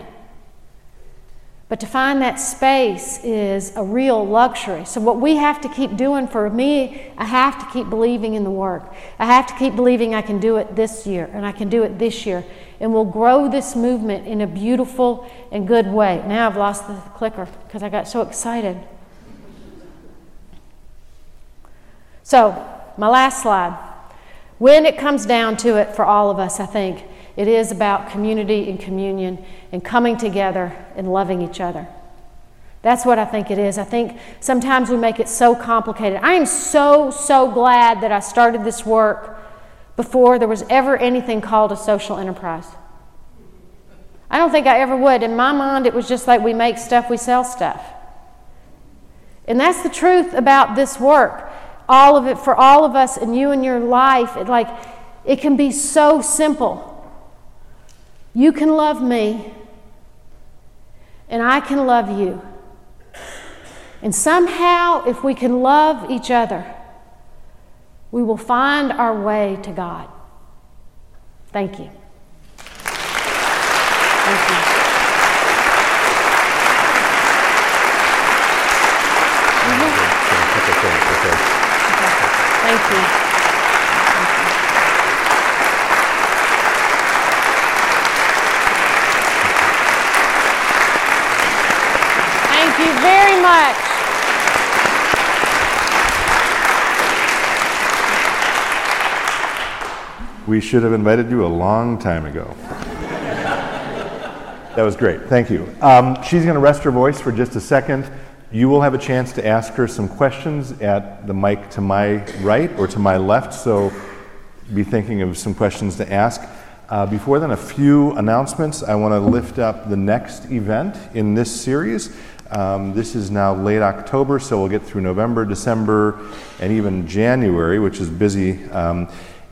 But to find that space is a real luxury. So, what we have to keep doing for me, I have to keep believing in the work. I have to keep believing I can do it this year and I can do it this year. And we'll grow this movement in a beautiful and good way. Now I've lost the clicker because I got so excited. So, my last slide. When it comes down to it for all of us, I think, It is about community and communion and coming together and loving each other. That's what I think it is. I think sometimes we make it so complicated. I am so, so glad that I started this work before there was ever anything called a social enterprise. I don't think I ever would. In my mind, it was just like we make stuff, we sell stuff. And that's the truth about this work. All of it for all of us and you and your life. It, like it can be so simple. You can love me, and I can love you. And somehow, if we can love each other, we will find our way to God. Thank you. Thank you. Thank you. Thank you very much. We should have invited you a long time ago. that was great. Thank you. Um, she's going to rest her voice for just a second. You will have a chance to ask her some questions at the mic to my right or to my left, so be thinking of some questions to ask. Uh, before then, a few announcements. I want to lift up the next event in this series. Um, this is now late October, so we'll get through November, December, and even January, which is busy. Um,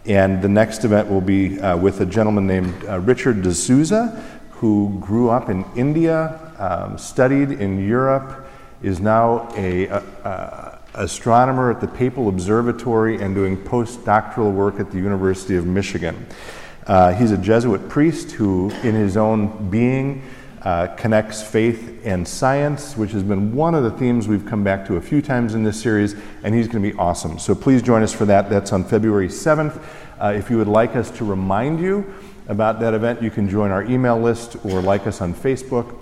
and the next event will be uh, with a gentleman named uh, Richard D'Souza, who grew up in India, um, studied in Europe, is now a, a, a, astronomer at the Papal Observatory and doing postdoctoral work at the University of Michigan. Uh, he's a Jesuit priest who, in his own being, uh, connects faith and science, which has been one of the themes we've come back to a few times in this series, and he's going to be awesome. So please join us for that. That's on February 7th. Uh, if you would like us to remind you about that event, you can join our email list or like us on Facebook,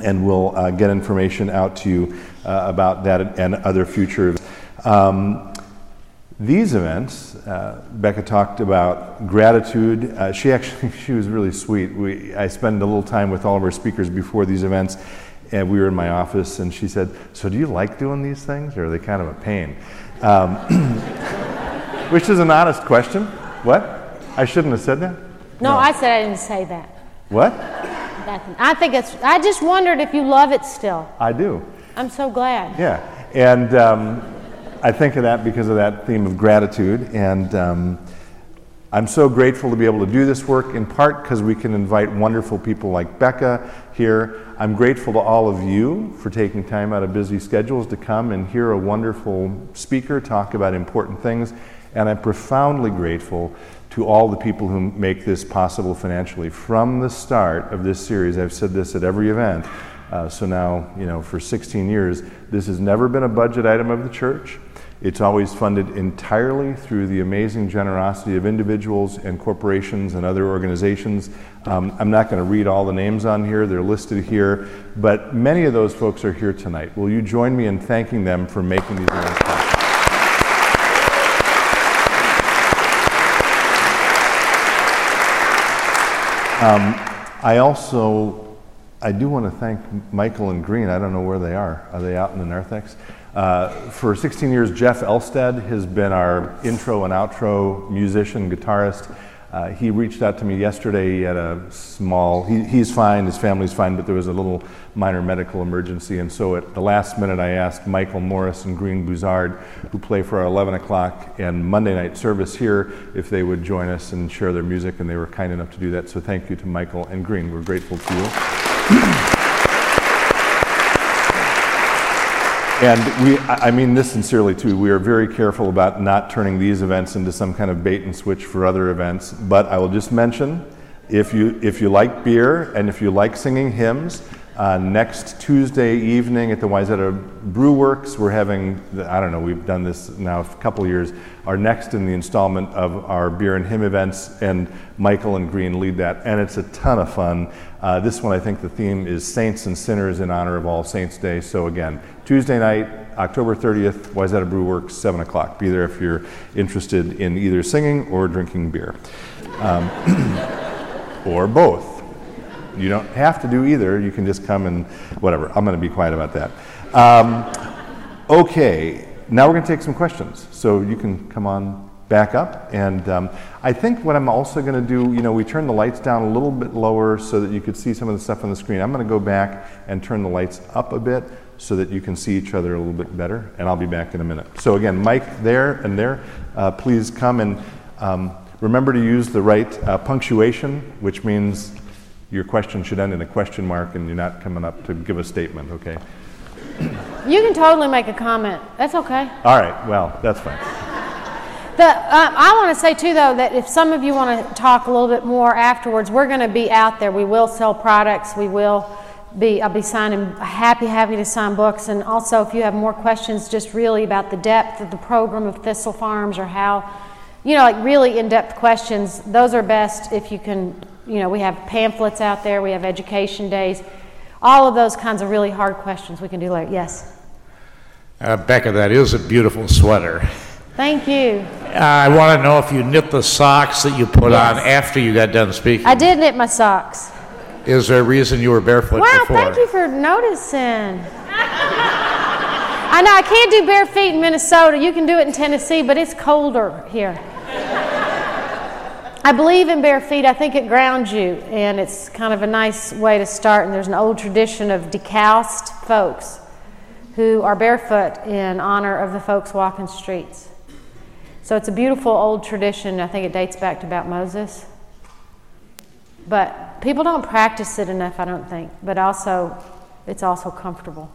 and we'll uh, get information out to you uh, about that and other future events. Um, these events, uh, Becca talked about gratitude. Uh, she actually, she was really sweet. We, I spend a little time with all of our speakers before these events, and we were in my office, and she said, "So do you like doing these things, or are they kind of a pain?" Um, which is an honest question. What? I shouldn't have said that. No, no, I said I didn't say that. What? Nothing. I think it's. I just wondered if you love it still. I do. I'm so glad. Yeah, and. Um, I think of that because of that theme of gratitude. And um, I'm so grateful to be able to do this work, in part because we can invite wonderful people like Becca here. I'm grateful to all of you for taking time out of busy schedules to come and hear a wonderful speaker talk about important things. And I'm profoundly grateful to all the people who make this possible financially. From the start of this series, I've said this at every event. Uh, so now, you know, for 16 years, this has never been a budget item of the church. It's always funded entirely through the amazing generosity of individuals and corporations and other organizations. Um, I'm not going to read all the names on here, they're listed here, but many of those folks are here tonight. Will you join me in thanking them for making these events possible? Um, I also, I do want to thank Michael and Green. I don't know where they are. Are they out in the narthex? Uh, for 16 years, Jeff Elstead has been our intro and outro musician, guitarist. Uh, he reached out to me yesterday. He had a small, he, he's fine, his family's fine, but there was a little minor medical emergency. And so at the last minute, I asked Michael Morris and Green Buzard, who play for our 11 o'clock and Monday night service here, if they would join us and share their music. And they were kind enough to do that. So thank you to Michael and Green. We're grateful to you. And we, I mean this sincerely too, we are very careful about not turning these events into some kind of bait and switch for other events. But I will just mention if you, if you like beer and if you like singing hymns, uh, next Tuesday evening at the Wayzata Brew Works, we're having, I don't know, we've done this now a couple years, our next in the installment of our beer and hymn events, and Michael and Green lead that, and it's a ton of fun. Uh, this one, I think the theme is Saints and Sinners in honor of All Saints Day. So, again, Tuesday night, October 30th, Wayzata Brew Works, 7 o'clock. Be there if you're interested in either singing or drinking beer. Um, or both. You don't have to do either. You can just come and whatever. I'm going to be quiet about that. Um, okay, now we're going to take some questions. So you can come on back up. And um, I think what I'm also going to do, you know, we turn the lights down a little bit lower so that you could see some of the stuff on the screen. I'm going to go back and turn the lights up a bit so that you can see each other a little bit better. And I'll be back in a minute. So again, Mike there and there, uh, please come and um, remember to use the right uh, punctuation, which means your question should end in a question mark and you're not coming up to give a statement, okay? You can totally make a comment. That's okay. All right, well, that's fine. The, uh, I want to say too, though, that if some of you want to talk a little bit more afterwards, we're going to be out there. We will sell products. We will be. I'll be signing. Happy, happy to sign books. And also, if you have more questions, just really about the depth of the program of Thistle Farms or how, you know, like really in-depth questions. Those are best if you can. You know, we have pamphlets out there. We have education days. All of those kinds of really hard questions we can do later. Yes. Uh, Becca, that is a beautiful sweater. Thank you. I want to know if you knit the socks that you put Yes. on after you got done speaking. I did knit my socks. Is there a reason you were barefoot Wow, before? thank you for noticing. I know I can't do bare feet in Minnesota. You can do it in Tennessee, but it's colder here. I believe in bare feet. I think it grounds you, and it's kind of a nice way to start. And there's an old tradition of discalced folks who are barefoot in honor of the folks walking streets. So it's a beautiful old tradition. I think it dates back to about Moses. But people don't practice it enough, I don't think. But also, it's also comfortable.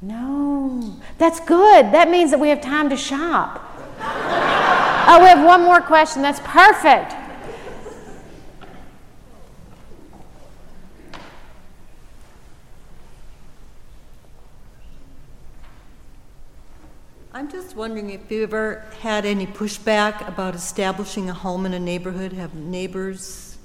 No, that's good. That means that we have time to shop. oh, we have one more question. That's perfect. I'm just wondering if you ever had any pushback about establishing a home in a neighborhood? Have neighbors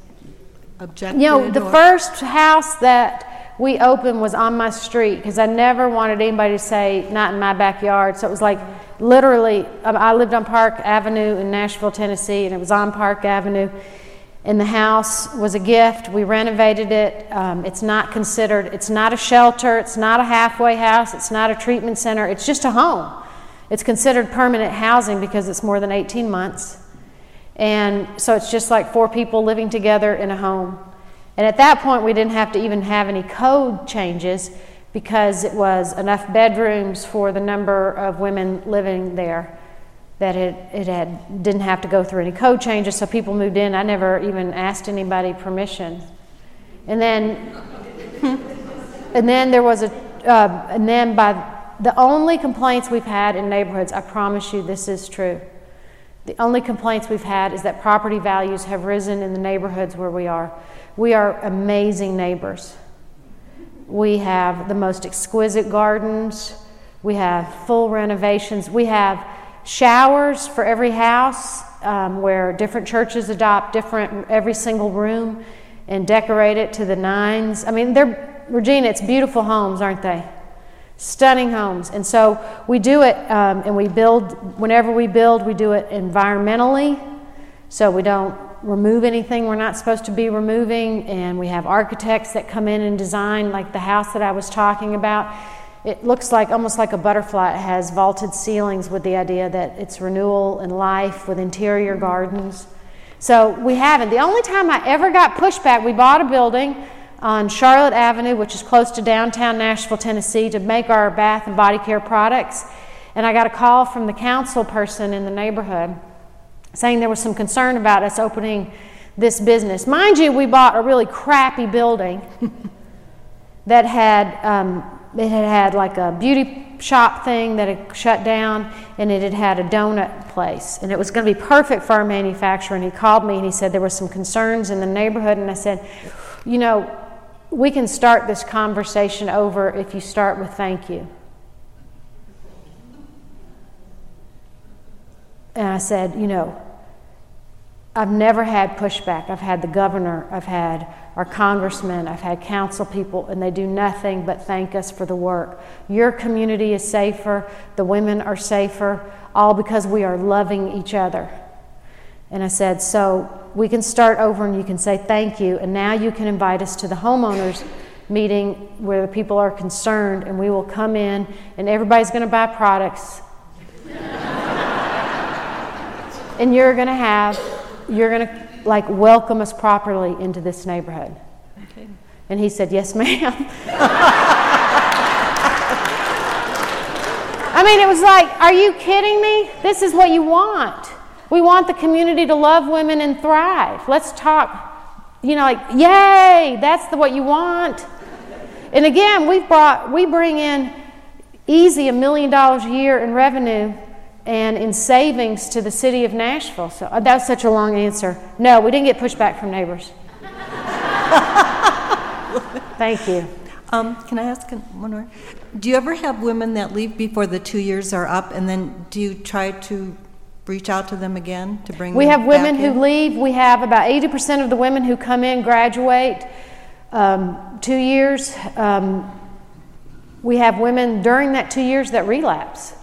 objected? You know, the or- first house that we opened was on my street because I never wanted anybody to say, not in my backyard. So it was like literally, um, I lived on Park Avenue in Nashville, Tennessee, and it was on Park Avenue. And the house was a gift. We renovated it. Um, it's not considered, it's not a shelter, it's not a halfway house, it's not a treatment center, it's just a home. It's considered permanent housing because it's more than 18 months. And so it's just like four people living together in a home. And at that point, we didn't have to even have any code changes because it was enough bedrooms for the number of women living there that it, it had, didn't have to go through any code changes. So people moved in. I never even asked anybody permission. And then, and then there was a, uh, and then by the only complaints we've had in neighborhoods, I promise you this is true. The only complaints we've had is that property values have risen in the neighborhoods where we are. We are amazing neighbors. We have the most exquisite gardens. We have full renovations. We have showers for every house um, where different churches adopt different, every single room and decorate it to the nines. I mean, they're, Regina, it's beautiful homes, aren't they? Stunning homes. And so we do it, um, and we build, whenever we build, we do it environmentally. So we don't remove anything we're not supposed to be removing. And we have architects that come in and design, like the house that I was talking about. It looks like almost like a butterfly. It has vaulted ceilings with the idea that it's renewal and life with interior gardens. So we haven't. The only time I ever got pushback, we bought a building on Charlotte Avenue, which is close to downtown Nashville, Tennessee, to make our bath and body care products. And I got a call from the council person in the neighborhood saying there was some concern about us opening this business. Mind you, we bought a really crappy building that had um, it had had like a beauty shop thing that had shut down, and it had had a donut place, and it was going to be perfect for our manufacturer. And he called me and he said there were some concerns in the neighborhood, and I said, you know, we can start this conversation over if you start with thank you. And I said, you know, I've never had pushback. I've had the governor, I've had our congressmen, I've had council people, and they do nothing but thank us for the work. Your community is safer, the women are safer, all because we are loving each other. And I said, So we can start over and you can say thank you, and now you can invite us to the homeowners meeting where the people are concerned, and we will come in and everybody's going to buy products. and you're going to have, you're going to like welcome us properly into this neighborhood. Okay. And he said, Yes, ma'am. I mean, it was like, Are you kidding me? This is what you want. We want the community to love women and thrive. Let's talk, you know, like, yay, that's the, what you want. And again, we've brought, we bring in easy a million dollars a year in revenue and in savings to the city of Nashville. So uh, that's such a long answer. No, we didn't get pushback from neighbors. Thank you. Um, can I ask one more? Do you ever have women that leave before the two years are up, and then do you try to reach out to them again to bring We have women who in? leave. We have about 80% of the women who come in graduate um, two years. Um, we have women during that two years that relapse.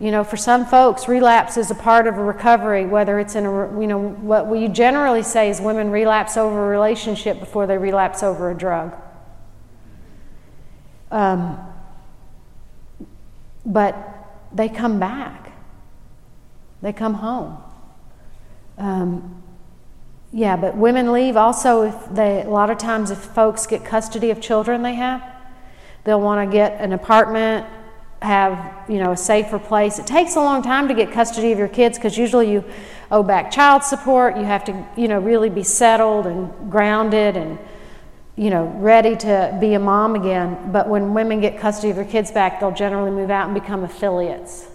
You know, for some folks, relapse is a part of a recovery, whether it's in a, you know, what we generally say is women relapse over a relationship before they relapse over a drug. Um, but they come back, they come home. Um, yeah, but women leave also if they, a lot of times, if folks get custody of children they have, they'll want to get an apartment, have, you know, a safer place. It takes a long time to get custody of your kids because usually you owe back child support. You have to, you know, really be settled and grounded and, you know, ready to be a mom again. But when women get custody of their kids back, they'll generally move out and become affiliates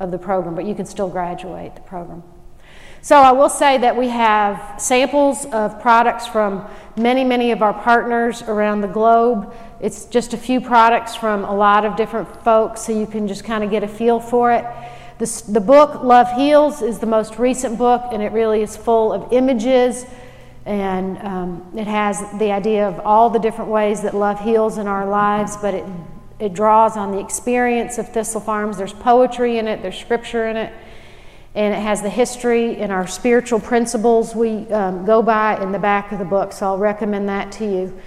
of the program, but you can still graduate the program. So I will say that we have samples of products from many, many of our partners around the globe. It's just a few products from a lot of different folks, so you can just kind of get a feel for it. This, the book, Love Heals, is the most recent book, and it really is full of images. And um, it has the idea of all the different ways that love heals in our lives, but it, it draws on the experience of Thistle Farms. There's poetry in it, there's scripture in it and it has the history and our spiritual principles we um, go by in the back of the book. So I'll recommend that to you.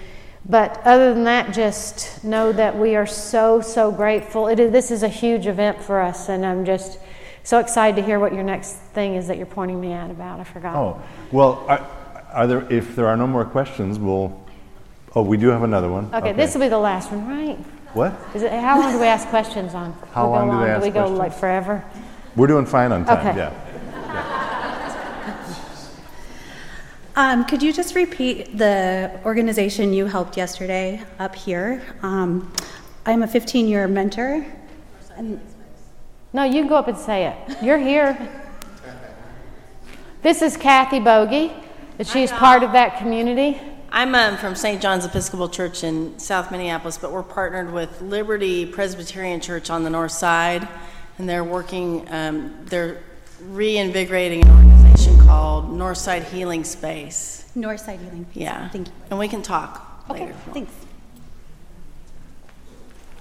But other than that, just know that we are so, so grateful. It is, this is a huge event for us, and I'm just so excited to hear what your next thing is that you're pointing me at about. I forgot. Oh, well, are, are there, if there are no more questions, we'll, oh, we do have another one. okay, this will be the last one, right? What? Is it, how long do we ask questions on? How we go long do they ask Do we go questions? like forever? We're doing fine on time, Okay. yeah. Um, could you just repeat the organization you helped yesterday up here? Um, I'm a 15 year mentor. And No, you can go up and say it. You're here. This is Kathy Bogey. and She's part of that community. I'm um, from St. John's Episcopal Church in South Minneapolis, but we're partnered with Liberty Presbyterian Church on the north side, and they're working, um, they're reinvigorating an organization called Northside Healing Space. Northside Healing. Space. Yeah. Thank you. And we can talk Okay, later. if you want. thanks.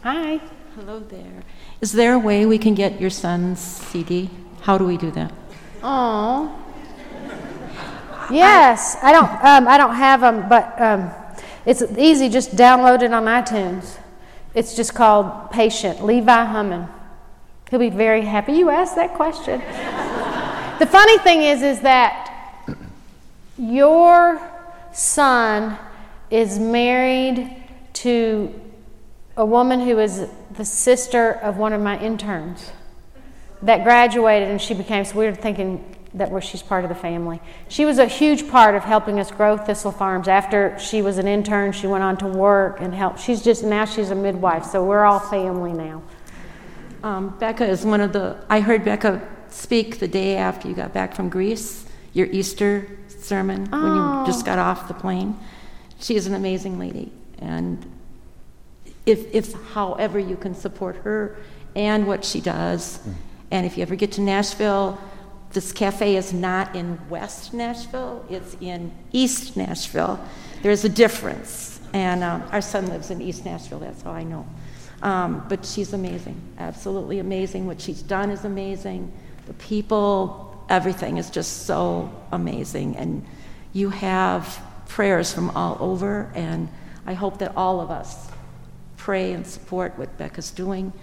Hi. Hello there. Is there a way we can get your son's CD? How do we do that? Oh. Yes, I don't. Um, I don't have them, but um, it's easy. Just download it on iTunes. It's just called "Patient." Levi Hummon. He'll be very happy you asked that question. the funny thing is, is that your son is married to a woman who is the sister of one of my interns that graduated and she became so we were thinking that where she's part of the family. She was a huge part of helping us grow thistle farms. After she was an intern she went on to work and help. She's just now she's a midwife so we're all family now. Um, Becca is one of the. I heard Becca speak the day after you got back from Greece, your Easter sermon when you just got off the plane. She is an amazing lady, and if, if however you can support her and what she does, and if you ever get to Nashville, this cafe is not in West Nashville; it's in East Nashville. There's a difference, and um, our son lives in East Nashville. That's how I know. Um, but she's amazing, absolutely amazing. What she's done is amazing. The people everything is just so amazing. And you have prayers from all over, and I hope that all of us pray and support what Becca's doing.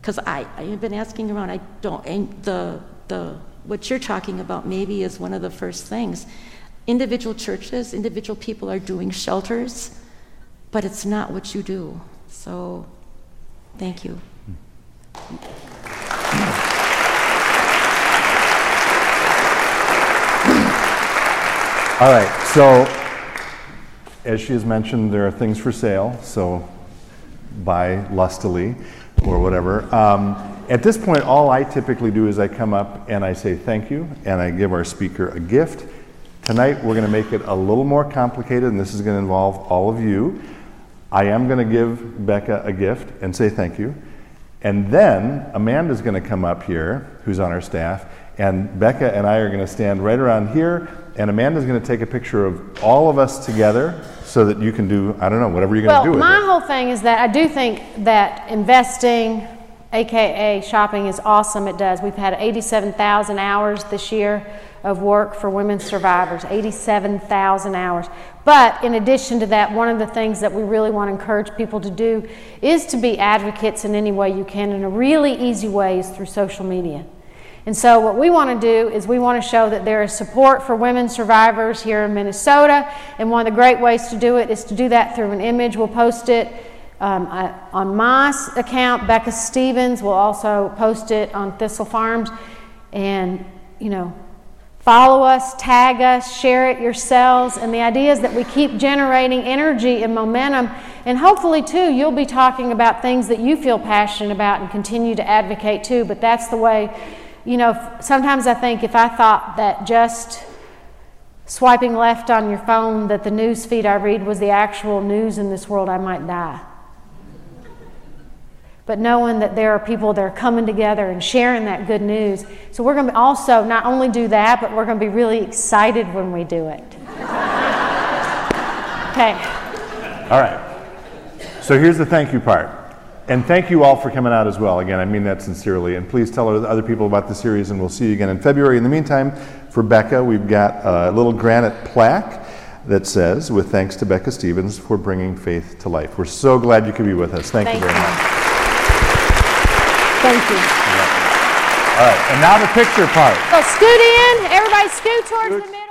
Because I, I have been asking around, I don't, the, the, what you're talking about maybe is one of the first things. Individual churches, individual people are doing shelters, but it's not what you do. So, thank you. All right, so as she has mentioned, there are things for sale, so buy lustily or whatever. Um, at this point, all I typically do is I come up and I say thank you and I give our speaker a gift. Tonight, we're going to make it a little more complicated, and this is going to involve all of you. I am going to give Becca a gift and say thank you. And then Amanda's going to come up here, who's on our staff, and Becca and I are going to stand right around here, and Amanda's going to take a picture of all of us together so that you can do, I don't know, whatever you're going to do with my it. whole thing is that I do think that investing, aka shopping, is awesome. It does. We've had 87,000 hours this year of work for women survivors, 87,000 hours. But in addition to that, one of the things that we really want to encourage people to do is to be advocates in any way you can. And a really easy way is through social media. And so, what we want to do is we want to show that there is support for women survivors here in Minnesota. And one of the great ways to do it is to do that through an image. We'll post it um, I, on my account. Becca Stevens will also post it on Thistle Farms. And, you know, follow us, tag us, share it yourselves. And the idea is that we keep generating energy and momentum. And hopefully, too, you'll be talking about things that you feel passionate about and continue to advocate too. But that's the way, you know, sometimes I think if I thought that just swiping left on your phone, that the news feed I read was the actual news in this world, I might die. But knowing that there are people that are coming together and sharing that good news. So we're going to also not only do that, but we're going to be really excited when we do it. Okay. All right. So here's the thank you part. And thank you all for coming out as well. Again, I mean that sincerely. And please tell other people about the series, and we'll see you again in February. In the meantime, for Becca, we've got a little granite plaque that says, with thanks to Becca Stevens for bringing faith to life. We're so glad you could be with us. Thank, Thank you very you. much. Thank you. All right. And now the picture part. So scoot in. Everybody scoot towards the middle.